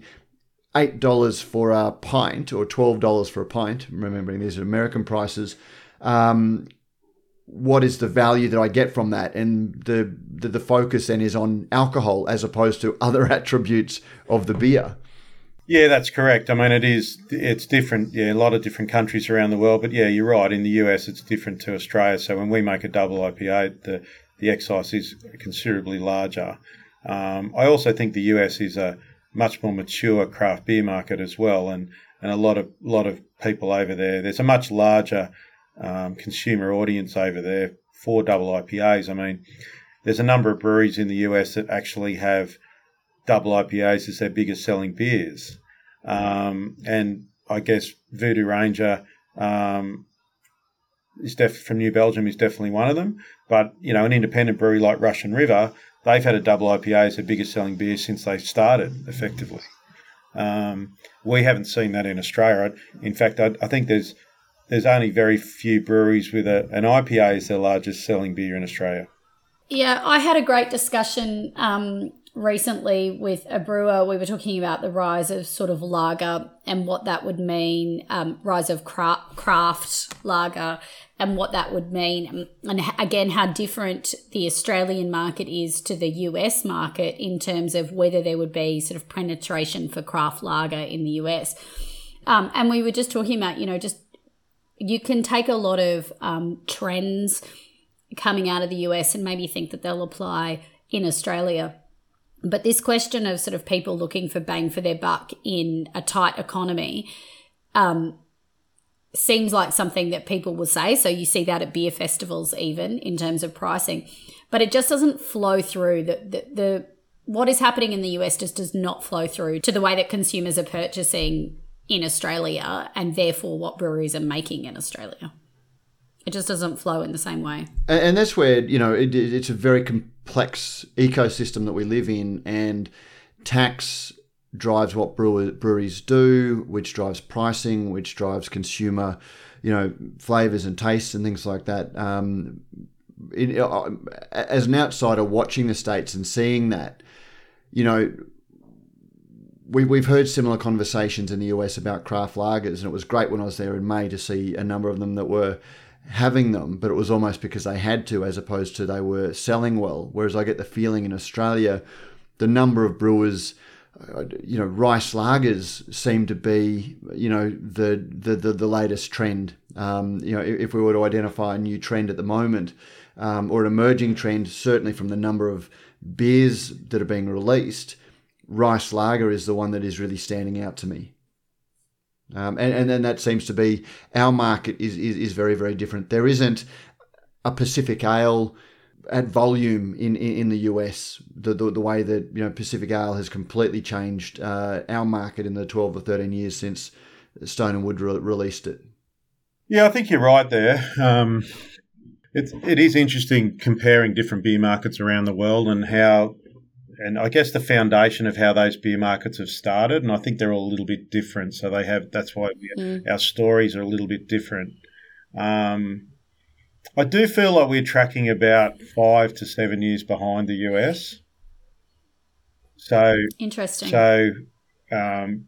$8 for a pint or $12 for a pint, remembering these are American prices, um, what is the value that I get from that? And the, the, the focus then is on alcohol as opposed to other [LAUGHS] attributes of the beer. Yeah, that's correct. I mean, it is. It's different. Yeah, a lot of different countries around the world. But yeah, you're right. In the US, it's different to Australia. So when we make a double IPA, the the excise is considerably larger. Um, I also think the US is a much more mature craft beer market as well, and and a lot of lot of people over there. There's a much larger um, consumer audience over there for double IPAs. I mean, there's a number of breweries in the US that actually have double IPAs as their biggest selling beers. Um, and I guess Voodoo Ranger um, is def- from New Belgium is definitely one of them. But you know, an independent brewery like Russian River, they've had a double IPA as their biggest selling beer since they started, effectively. Um, we haven't seen that in Australia. In fact, I, I think there's there's only very few breweries with a, an IPA as their largest selling beer in Australia. Yeah, I had a great discussion um, recently with a brewer. We were talking about the rise of sort of lager and what that would mean, um, rise of craft, craft lager and what that would mean. And again, how different the Australian market is to the US market in terms of whether there would be sort of penetration for craft lager in the US. Um, and we were just talking about, you know, just you can take a lot of um, trends coming out of the US and maybe think that they'll apply in Australia. But this question of sort of people looking for bang for their buck in a tight economy um, seems like something that people will say. So you see that at beer festivals, even in terms of pricing, but it just doesn't flow through. The, the, the what is happening in the US just does not flow through to the way that consumers are purchasing in Australia and therefore what breweries are making in Australia. It just doesn't flow in the same way. And, that's where, you know, it, it's a very complex ecosystem that we live in, and tax drives what breweries do, which drives pricing, which drives consumer, you know, flavors and tastes and things like that. Um, it, uh, as an outsider watching the states and seeing that, you know, we, we've heard similar conversations in the US about craft lagers, and it was great when I was there in May to see a number of them that were having them, but it was almost because they had to, as opposed to they were selling well. Whereas I get the feeling in Australia, the number of brewers, uh, you know, rice lagers seem to be, you know, the the the, the latest trend. Um, you know, if we were to identify a new trend at the moment, um, or an emerging trend, certainly from the number of beers that are being released rice lager is the one that is really standing out to me. Um, and, and then that seems to be our market is, is, is very, very different. There isn't a Pacific Ale at volume in, in, in the US, the, the, the way that you know Pacific Ale has completely changed uh, our market in the twelve or thirteen years since Stone and Wood re- released it. Yeah, I think you're right there. Um, it's it is interesting comparing different beer markets around the world and how, and I guess the foundation of how those beer markets have started, and I think they're all a little bit different. So they have that's why we, mm. our stories are a little bit different. Um, I do feel like we're tracking about five to seven years behind the US. So interesting. So, um,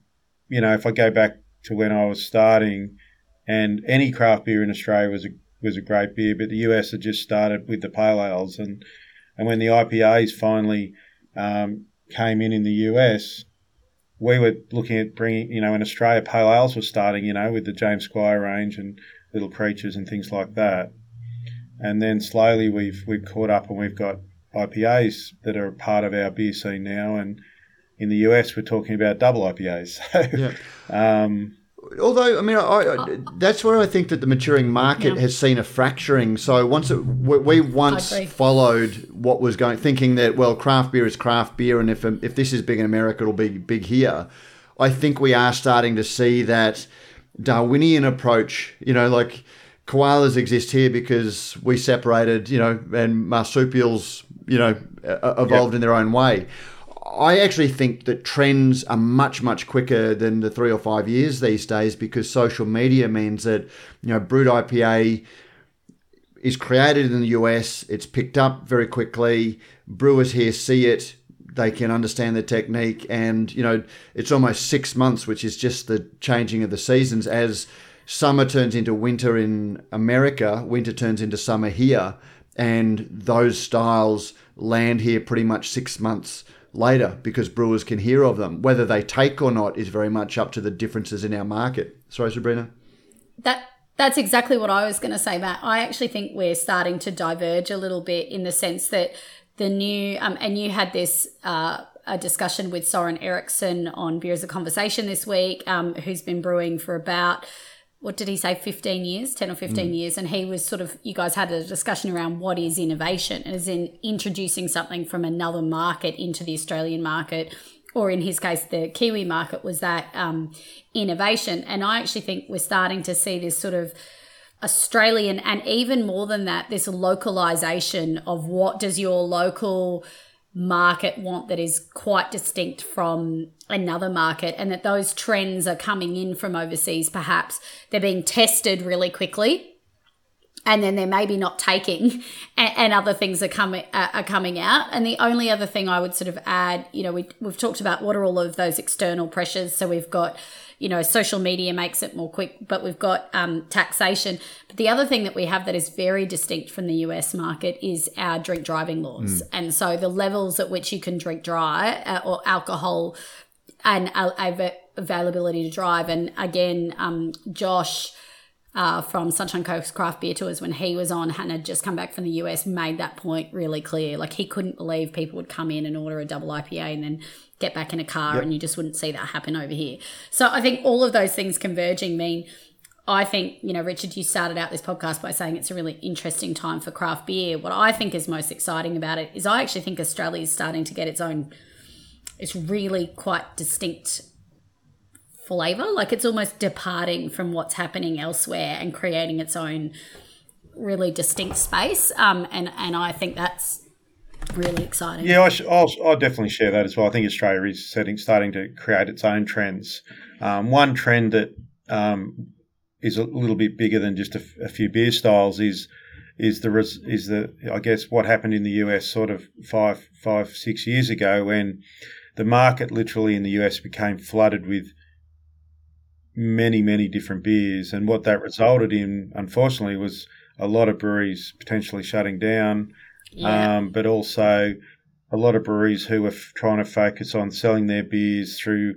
you know, if I go back to when I was starting, and any craft beer in Australia was a was a great beer, but the US had just started with the pale ales, and and when the IPAs finally um, came in in the US, we were looking at bringing, you know, in Australia, pale ales were starting, you know, with the James Squire range and Little Creatures and things like that and then slowly we've we've caught up and we've got IPAs that are part of our beer scene now, and in the US we're talking about double IPAs. [LAUGHS] So, yeah. um, Although I mean, I, I, uh, that's where I think that the maturing market yeah. has seen a fracturing. So once it, we, we once followed what was going, thinking that well, craft beer is craft beer, and if um, if this is big in America, it'll be big here. I think we are starting to see that Darwinian approach. You know, like koalas exist here because we separated, you know, and marsupials, you know, evolved yep. in their own way. I actually think that trends are much, much quicker than the three or five years these days because social media means that, you know, Brut IPA is created in the US, it's picked up very quickly, brewers here see it, they can understand the technique, and, you know, it's almost six months, which is just the changing of the seasons. As summer turns into winter in America, winter turns into summer here, and those styles land here pretty much six months later because brewers can hear of them. Whether they take or not is very much up to the differences in our market. Sorry, Sabrina. That that's exactly what I was going to say, Matt. I actually think we're starting to diverge a little bit in the sense that the new um, and you had this uh, a discussion with Soren Eriksen on Beer as a Conversation this week, um, who's been brewing for about what did he say 15 years 10 or 15 mm. years and he was sort of you guys had a discussion around what is innovation as in introducing something from another market into the australian market or in his case the kiwi market was that um, innovation and i actually think we're starting to see this sort of australian and even more than that this localization of what does your local market want that is quite distinct from another market and that those trends are coming in from overseas perhaps they're being tested really quickly and then they're maybe not taking [LAUGHS] and, and other things are coming uh, are coming out. And the only other thing i would sort of add you know we, we've talked about what are all of those external pressures. So we've got you know, social media makes it more quick, but we've got um, taxation. But the other thing that we have that is very distinct from the US market is our drink driving laws. Mm. And so the levels at which you can drink dry uh, or alcohol and uh, availability to drive. And again, um, Josh. Uh, from Sunshine Coast Craft Beer Tours when he was on and had just come back from the US made that point really clear. Like he couldn't believe people would come in and order a double IPA and then get back in a car yep. and you just wouldn't see that happen over here. So I think all of those things converging mean I think, you know, Richard, you started out this podcast by saying it's a really interesting time for craft beer. What I think is most exciting about it is I actually think Australia is starting to get its own, it's really quite distinct flavor. Like it's almost departing from what's happening elsewhere and creating its own really distinct space. Um, and, and I think that's really exciting. Yeah, I will I'll definitely share that as well. I think Australia is setting, starting to create its own trends. Um, one trend that um, is a little bit bigger than just a, a, few beer styles is is the is the I guess what happened in the US sort of five five six years ago when the market literally in the US became flooded with many many different beers, and what that resulted in, unfortunately, was a lot of breweries potentially shutting down yeah. um, but also a lot of breweries who were f- trying to focus on selling their beers through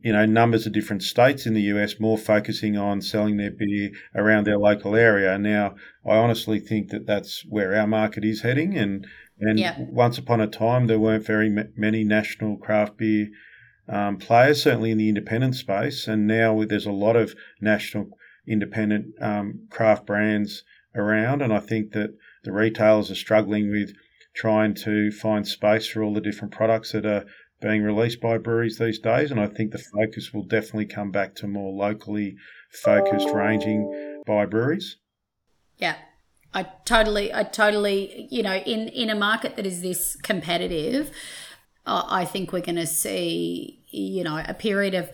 you know numbers of different states in the US more focusing on selling their beer around their local area now I honestly think that that's where our market is heading and and yep. once upon a time there weren't very m- many national craft beer um, players certainly in the independent space and now there's a lot of national independent um, craft brands around. And I think that the retailers are struggling with trying to find space for all the different products that are being released by breweries these days. And I think the focus will definitely come back to more locally focused ranging by breweries. Yeah. I totally, I totally, you know, in, in a market that is this competitive, uh, I think we're going to see, you know, a period of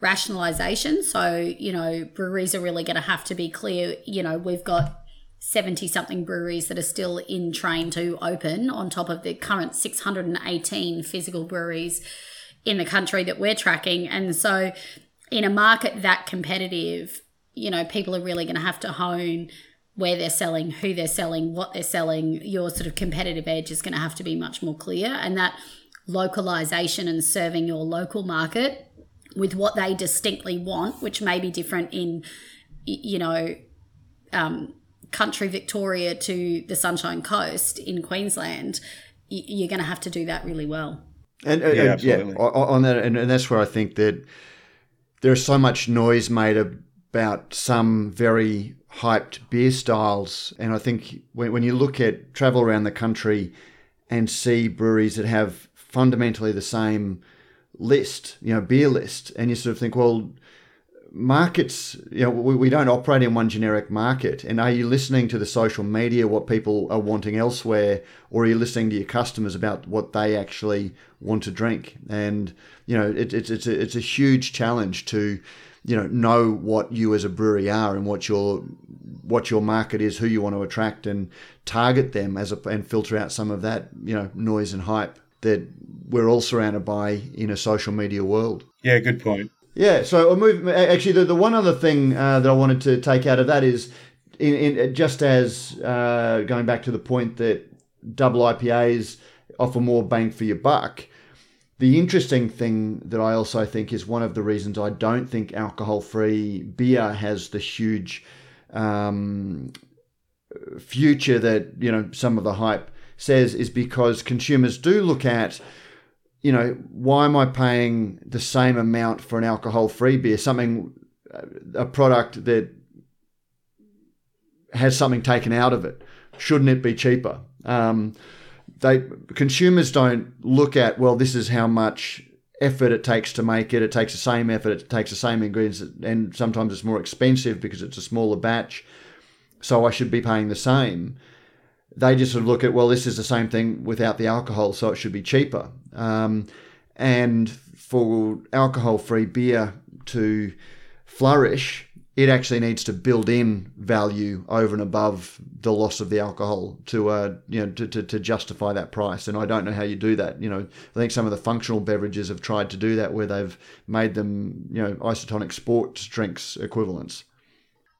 rationalization. So, you know, breweries are really going to have to be clear. You know, we've got 70 something breweries that are still in train to open on top of the current 618 physical breweries in the country that we're tracking. And so, in a market that competitive, you know, people are really going to have to hone where they're selling, who they're selling, what they're selling. Your sort of competitive edge is going to have to be much more clear. And that localization and serving your local market with what they distinctly want, which may be different in, you know, um, country Victoria to the Sunshine Coast in Queensland, you're going to have to do that really well. And, uh, yeah, yeah, on that, and, and that's where I think that there's so much noise made about some very hyped beer styles, and I think when, when you look at travel around the country and see breweries that have fundamentally the same list, you know, beer list, and you sort of think, well, markets, you know, we, we don't operate in one generic market. And are you listening to the social media, what people are wanting elsewhere, or are you listening to your customers about what they actually want to drink? And, you know, it, it's, it's, a, it's a huge challenge to, you know, know what you as a brewery are and what your what your market is, who you want to attract, and target them as a, and filter out some of that, you know, noise and hype that we're all surrounded by in a social media world. Yeah, good point. Yeah, so move. Actually, the, the one other thing uh, that I wanted to take out of that is, in, in just as uh, going back to the point that double IPAs offer more bang for your buck. The interesting thing that I also think is one of the reasons I don't think alcohol-free beer has the huge um, future that you know some of the hype says is because consumers do look at you know, why am I paying the same amount for an alcohol free beer? Something, a product that has something taken out of it. Shouldn't it be cheaper? Um, they consumers don't look at well, this is how much effort it takes to make it. It takes the same effort. It takes the same ingredients, and sometimes it's more expensive because it's a smaller batch. So I should be paying the same they just sort of look at, well, this is the same thing without the alcohol, so it should be cheaper. Um, and for alcohol free beer to flourish, it actually needs to build in value over and above the loss of the alcohol to uh, you know to, to, to, justify that price. And I don't know how you do that. You know, I think some of the functional beverages have tried to do that where they've made them you know isotonic sports drinks equivalents.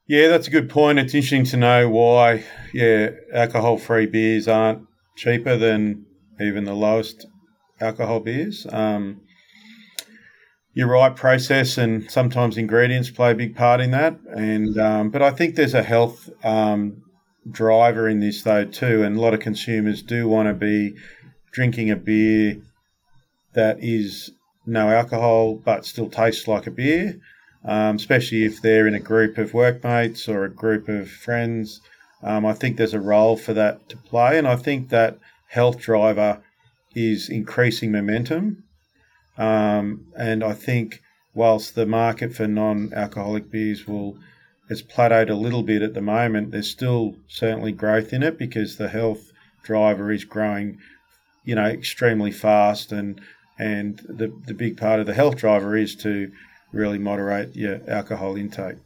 Yeah, that's a good point. It's interesting to know why, yeah, alcohol free beers aren't cheaper than even the lowest alcohol beers. Um, you're right, process and sometimes ingredients play a big part in that. And um, but I think there's a health um, driver in this though too, and a lot of consumers do want to be drinking a beer that is no alcohol but still tastes like a beer um, especially if they're in a group of workmates or a group of friends. Um, I think there's a role for that to play, and I think that health driver is increasing momentum. Um, and I think whilst the market for non-alcoholic beers will has plateaued a little bit at the moment, there's still certainly growth in it because the health driver is growing, you know, extremely fast, and and the the big part of the health driver is to really moderate your alcohol intake.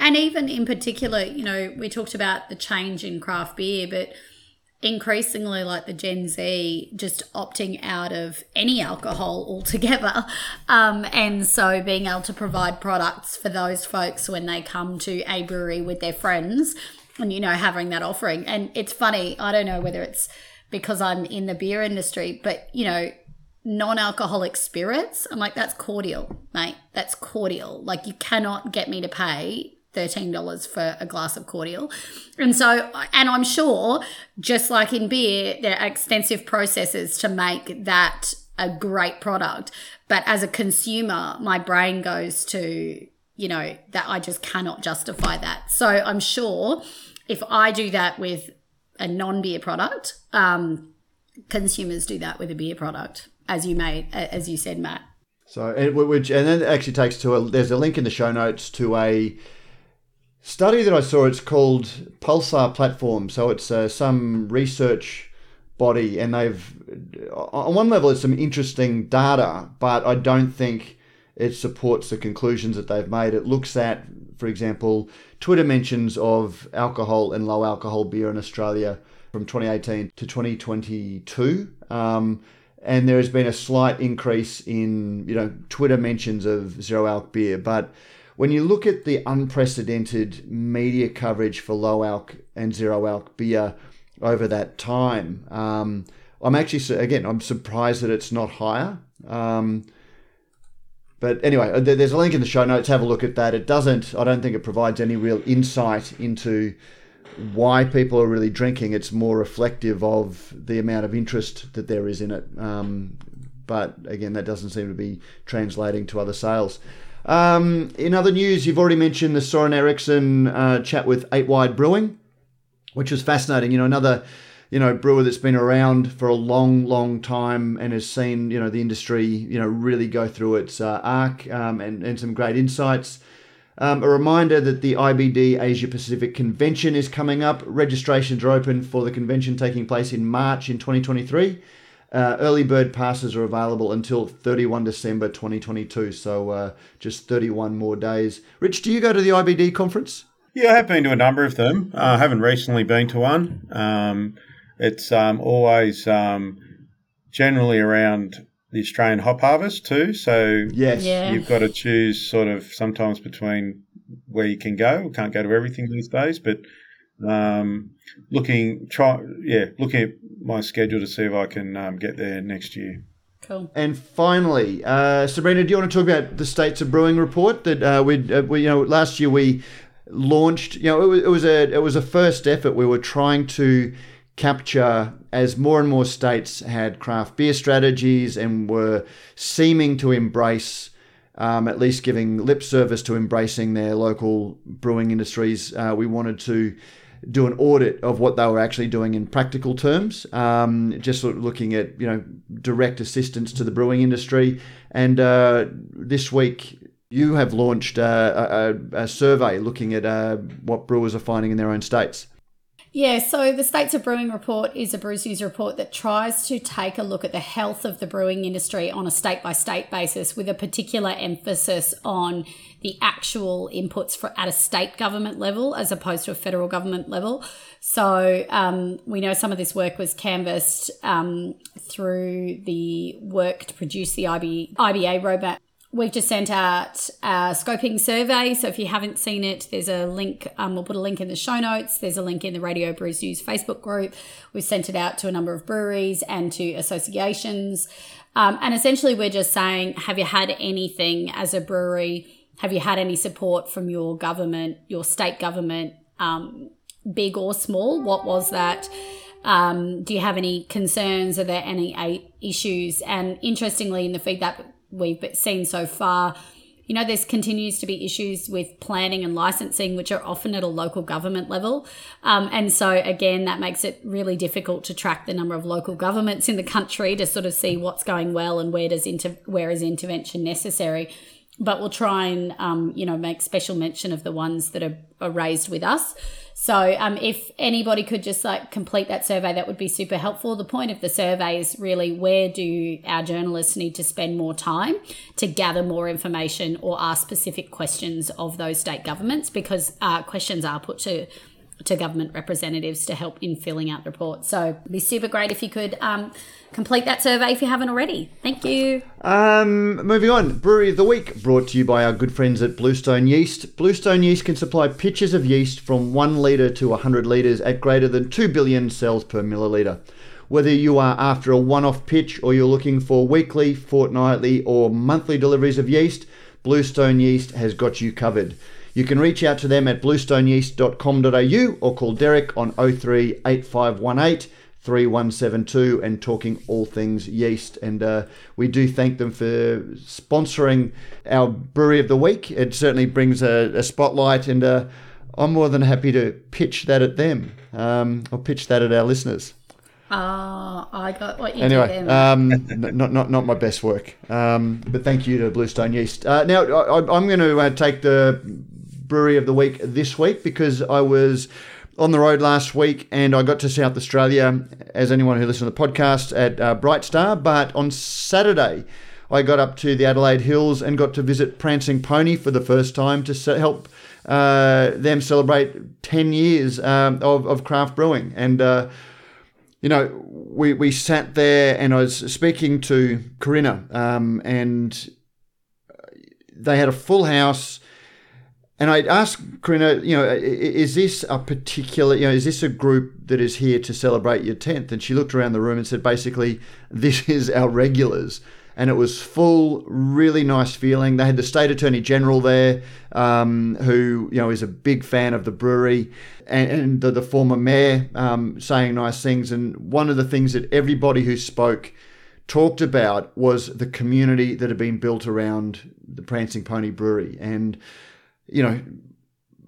And even in particular, you know, we talked about the change in craft beer, but increasingly like the Gen Z just opting out of any alcohol altogether. [LAUGHS] Um, and so being able to provide products for those folks when they come to a brewery with their friends and, you know, having that offering. And it's funny, I don't know whether it's because I'm in the beer industry, but, you know, non-alcoholic spirits. I'm like that's cordial mate. That's cordial. Like you cannot get me to pay $13 for a glass of cordial. And so and i'm sure just like in beer there are extensive processes to make that a great product. But as a consumer my brain goes to you know that i just cannot justify that. So i'm sure if I do that with a non beer product, um, consumers do that with a beer product, as you made, as you said, Matt. So, which and then it actually takes to a there's a link in the show notes to a study that I saw. It's called Pulsar Platform. So it's uh, some research body, and they've on one level it's some interesting data, but I don't think it supports the conclusions that they've made. It looks at, for example, Twitter mentions of alcohol and low alcohol beer in Australia from 2018 to 2022. Um, and there has been a slight increase in you know Twitter mentions of zero alc beer, but when you look at the unprecedented media coverage for low alc and zero alc beer over that time, um, I'm actually again I'm surprised that it's not higher. Um, but anyway, there's a link in the show notes. Have a look at that. It doesn't. I don't think it provides any real insight into why people are really drinking. It's more reflective of the amount of interest that there is in it. Um, but again, that doesn't seem to be translating to other sales. Um, in other news, you've already mentioned the Soren Eriksen uh, chat with Eight Wired Brewing, which was fascinating. You know, another you know brewer that's been around for a long, long time and has seen you know the industry you know really go through its uh, arc um, and and some great insights. Um, a reminder that the IBD Asia Pacific Convention is coming up. Registrations are open for the convention taking place in March in 2023. Uh, early bird passes are available until 31 December 2022, so uh, just 31 more days. Rich, do you go to the IBD conference? Yeah, I have been to a number of them. Uh, I haven't recently been to one. Um, it's um, always um, generally around the Australian hop harvest too. So yes, yeah. you've got to choose sort of sometimes between where you can go. We can't go to everything these days, but um, looking try yeah looking at my schedule to see if I can um, get there next year. Cool. And finally, uh, Sabrina, do you want to talk about the States of Brewing report that uh, we, uh, we you know last year we launched? You know, it was, it was a it was a first effort. We were trying to capture as more and more states had craft beer strategies and were seeming to embrace, um, at least giving lip service to embracing their local brewing industries. Uh, we wanted to do an audit of what they were actually doing in practical terms, um, just sort of looking at you know direct assistance to the brewing industry. And uh, this week, you have launched a, a, a survey looking at uh, what brewers are finding in their own states. Yeah, so the States of Brewing report is a Brews News report that tries to take a look at the health of the brewing industry on a state by state basis with a particular emphasis on the actual inputs for at a state government level as opposed to a federal government level. So um, we know some of this work was canvassed um, through the work to produce the IB, IBA roadmap We've just sent out a scoping survey. So if you haven't seen it, there's a link. Um, we'll put a link in the show notes. There's a link in the Radio Brews News Facebook group. We've sent it out to a number of breweries and to associations. Um, and essentially, we're just saying, have you had anything as a brewery? Have you had any support from your government, your state government, um, big or small? What was that? Um, do you have any concerns? Are there any issues? And interestingly, in the feedback we've seen so far. You know, there's continues to be issues with planning and licensing, which are often at a local government level. Um, and so, again, that makes it really difficult to track the number of local governments in the country to sort of see what's going well and where does inter- where is intervention necessary. But we'll try and, um, you know, make special mention of the ones that are, are raised with us. So um, if anybody could just like complete that survey, that would be super helpful. The point of the survey is really where do our journalists need to spend more time to gather more information or ask specific questions of those state governments because uh, questions are put to to government representatives to help in filling out the report. So it'd be super great if you could um, complete that survey if you haven't already. Thank you. Um, moving on, Brewery of the Week brought to you by our good friends at Bluestone Yeast. Bluestone Yeast can supply pitchers of yeast from 1 litre to 100 litres at greater than 2 billion cells per milliliter. Whether you are after a one off pitch or you're looking for weekly, fortnightly, or monthly deliveries of yeast, Bluestone Yeast has got you covered. You can reach out to them at bluestoneyeast.com.au or call Derek on 03 8518 3172 and talking all things yeast. And uh, we do thank them for sponsoring our Brewery of the Week. It certainly brings a, a spotlight and I'm more than happy to pitch that at them um, or pitch that at our listeners. Ah, I got what you Anyway, did um, not, not not my best work, um, but thank you to Bluestone Yeast. Uh, now I, I'm going to uh, take the brewery of the week this week because I was on the road last week and I got to South Australia, as anyone who listens to the podcast, at uh, Bright Star. But on Saturday, I got up to the Adelaide Hills and got to visit Prancing Pony for the first time to help uh, them celebrate 10 years um, of, of craft brewing. And uh, you know, we, we sat there and I was speaking to Corinna, um, and they had a full house. And I asked Corinna, you know, is this a particular, you know, is this a group that is here to celebrate your 10th? And she looked around the room and said, basically, this is our regulars. And it was full, really nice feeling. They had the state attorney general there, um, who you know is a big fan of the brewery, and, and the, the former mayor um, saying nice things. And one of the things that everybody who spoke talked about was the community that had been built around the Prancing Pony Brewery. And, you know,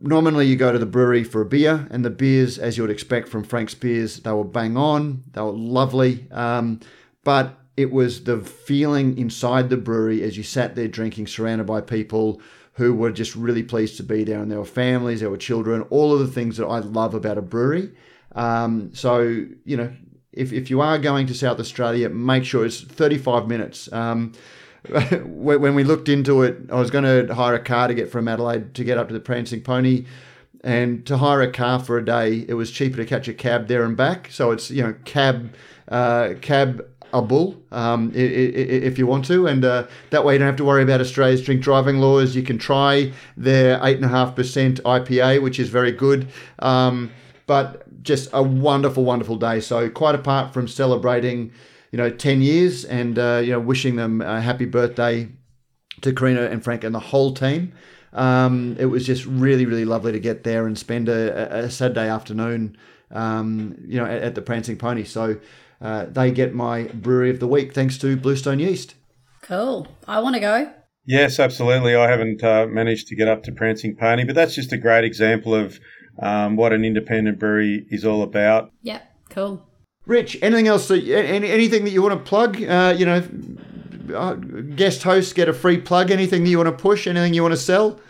normally you go to the brewery for a beer, and the beers, as you would expect from Frank's Beers, they were bang on, they were lovely. Um, but it was the feeling inside the brewery as you sat there drinking, surrounded by people who were just really pleased to be there, and there were families, there were children, all of the things that I love about a brewery. Um, so, you know, if, if you are going to South Australia, make sure it's 35 minutes. Um, [LAUGHS] when we looked into it, I was going to hire a car to get from Adelaide to get up to the Prancing Pony. And to hire a car for a day, it was cheaper to catch a cab there and back. So it's you know cab, uh, cab a bull um, if you want to, and uh, that way you don't have to worry about Australia's drink driving laws. You can try their eight and a half percent IPA, which is very good. Um, but just a wonderful, wonderful day. So quite apart from celebrating, you know, ten years and uh, you know wishing them a happy birthday to Karina and Frank and the whole team. Um, it was just really, really lovely to get there and spend a, a- a Saturday afternoon, um, you know, at, at the Prancing Pony. So uh, they get my brewery of the week thanks to Bluestone Yeast. cool. I want to go. Yes, absolutely. I haven't uh, managed to get up to Prancing Pony, but that's just a great example of um, what an independent brewery is all about. Yep, cool. Rich, anything else? That, any, anything that you want to plug? Uh, you know, uh, guest hosts get a free plug. Anything that you want to push? Anything you want to sell?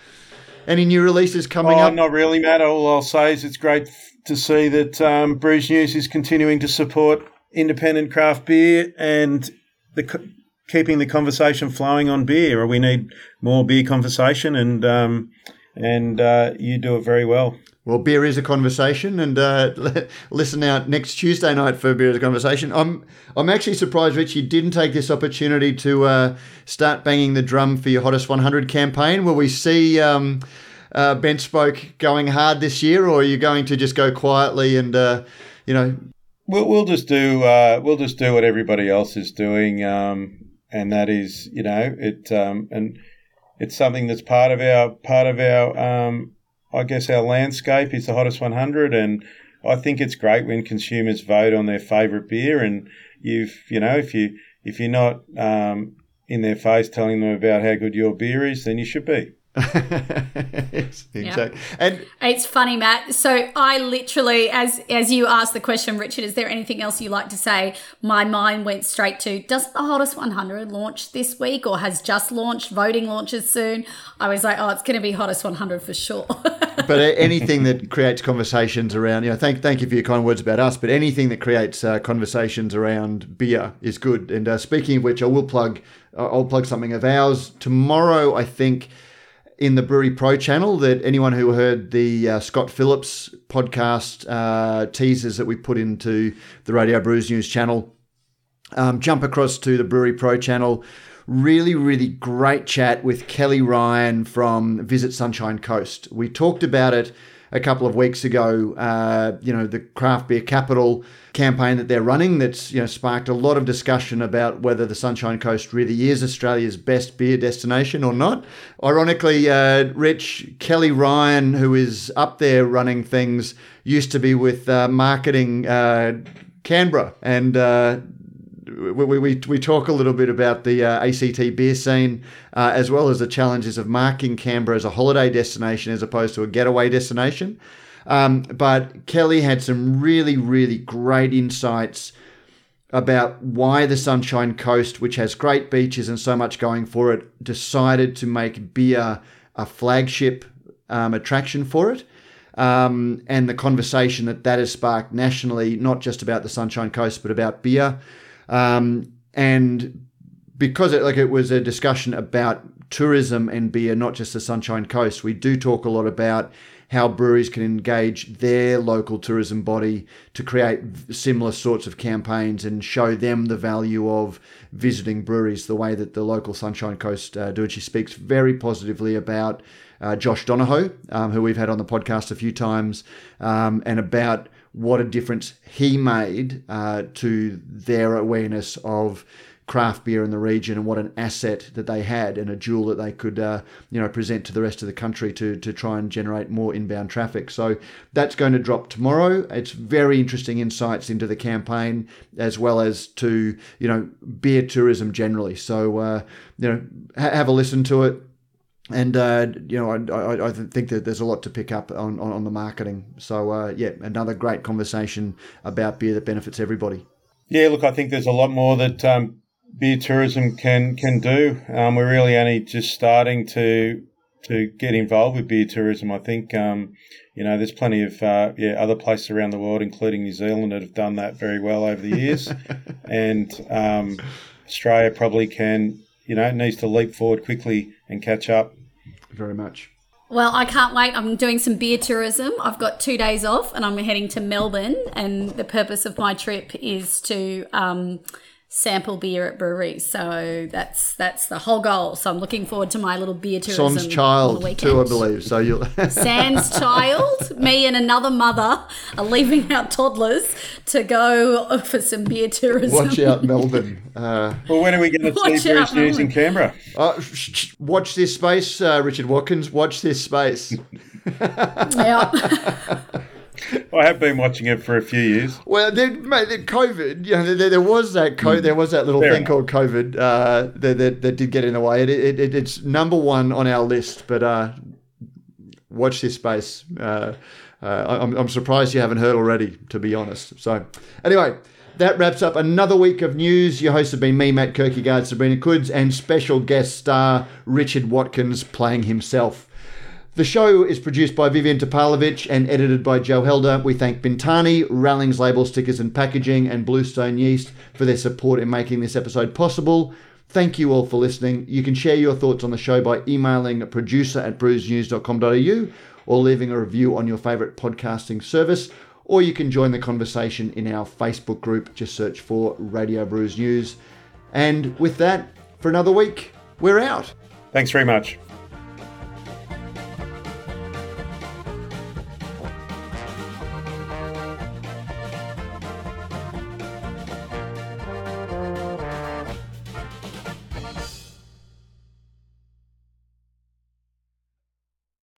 Any new releases coming oh, up? not really, Matt. All I'll say is it's great to see that um, Brews News is continuing to support independent craft beer and the keeping the conversation flowing on beer. We need more beer conversation, and um, and uh, you do it very well. Well, beer is a conversation, and uh, [LAUGHS] listen out next Tuesday night for beer is a conversation. I'm I'm actually surprised, Rich, you didn't take this opportunity to uh, start banging the drum for your hottest 100 campaign. Will we see um, uh, BentSpoke going hard this year, or are you going to just go quietly and uh, you know? We'll, we'll just do uh, we'll just do what everybody else is doing, um, and that is you know it um, and it's something that's part of our part of our um, I guess our landscape is the hottest 100, and I think it's great when consumers vote on their favourite beer, and you've you know if you if you're not um, in their face telling them about how good your beer is, then you should be. [LAUGHS] yes, exactly. And It's funny, Matt. So I literally, as as you asked the question, Richard, is there anything else you like to say? My mind went straight to does the hottest 100 launch this week or has just launched? Voting launches soon. I was like, oh, it's going to be hottest 100 for sure. [LAUGHS] but anything that creates conversations around, you know, thank thank you for your kind words about us. But anything that creates uh, conversations around beer is good. And uh, speaking of which, I will plug. I'll plug something of ours tomorrow. I think in the Brewery Pro channel that anyone who heard the uh, Scott Phillips podcast uh, teasers that we put into the Radio Brews News channel, um, jump across to the Brewery Pro channel. Really, really great chat with Kelly Ryan from Visit Sunshine Coast. We talked about it a couple of weeks ago. Uh, you know, the craft beer capital campaign that they're running that's you know sparked a lot of discussion about whether the Sunshine Coast really is Australia's best beer destination or not. Ironically, uh, Rich Kelly Ryan, who is up there running things, used to be with uh, marketing uh, Canberra and. We, we, we talk a little bit about the uh, ACT beer scene, uh, as well as the challenges of marking Canberra as a holiday destination as opposed to a getaway destination. Um, but Kelly had some really, really great insights about why the Sunshine Coast, which has great beaches and so much going for it, decided to make beer a flagship um, attraction for it. Um, and the conversation that that has sparked nationally, not just about the Sunshine Coast, but about beer. Um, and because it like it was a discussion about tourism and beer, not just the Sunshine Coast, we do talk a lot about how breweries can engage their local tourism body to create similar sorts of campaigns and show them the value of visiting breweries the way that the local Sunshine Coast uh, do it. She speaks very positively about uh, Josh Donohoe, um, who we've had on the podcast a few times, um, and about what a difference he made uh, to their awareness of craft beer in the region and what an asset that they had and a jewel that they could uh, you know present to the rest of the country to to try and generate more inbound traffic. So that's going to drop tomorrow. It's very interesting insights into the campaign as well as to you know beer tourism generally. So uh, you know ha- have a listen to it and uh, you know, I, I, I, think that there's a lot to pick up on, on, on the marketing. So uh, yeah, another great conversation about beer that benefits everybody. Yeah, look, I think there's a lot more that um, beer tourism can can do. Um, we're really only just starting to to get involved with beer tourism. I think um, you know there's plenty of uh, yeah other places around the world, including New Zealand, that have done that very well over the years, [LAUGHS] and um, Australia probably can you know needs to leap forward quickly and catch up. Very much. Well, I can't wait. I'm doing some beer tourism. I've got two days off and I'm heading to Melbourne. And the purpose of my trip is to um, sample beer at breweries. So that's that's the whole goal. So I'm looking forward to my little beer tourism. Sans child too, I believe. So you'll [LAUGHS] Sans child. Me and another mother are leaving our toddlers to go for some beer tourism. Watch out, Melbourne. Uh, well, when are we going to see Brews News in Canberra? Uh, watch this space, uh, Richard Watkins. Watch this space. [LAUGHS] yeah. [LAUGHS] [LAUGHS] I have been watching it for a few years. Well, there, mate, the COVID, you know, there, there was that co- mm. there was that little Fair thing enough. called COVID uh, that, that, that did get in the way. It, it, it, it's number one on our list, but uh, watch this space. Uh, uh, I'm, I'm surprised you haven't heard already, to be honest. So, anyway. That wraps up another week of news. Your hosts have been me, Matt Kirkegaard, Sabrina Kuds, and special guest star Richard Watkins playing himself. The show is produced by Vivian Topalovic and edited by Joe Helder. We thank Bintani, Rallings Label Stickers and Packaging, and Bluestone Yeast for their support in making this episode possible. Thank you all for listening. You can share your thoughts on the show by emailing producer at brewsnews.com.au or leaving a review on your favourite podcasting service. Or you can join the conversation in our Facebook group. Just search for Radio Brews News. And with that, for another week, we're out. Thanks very much.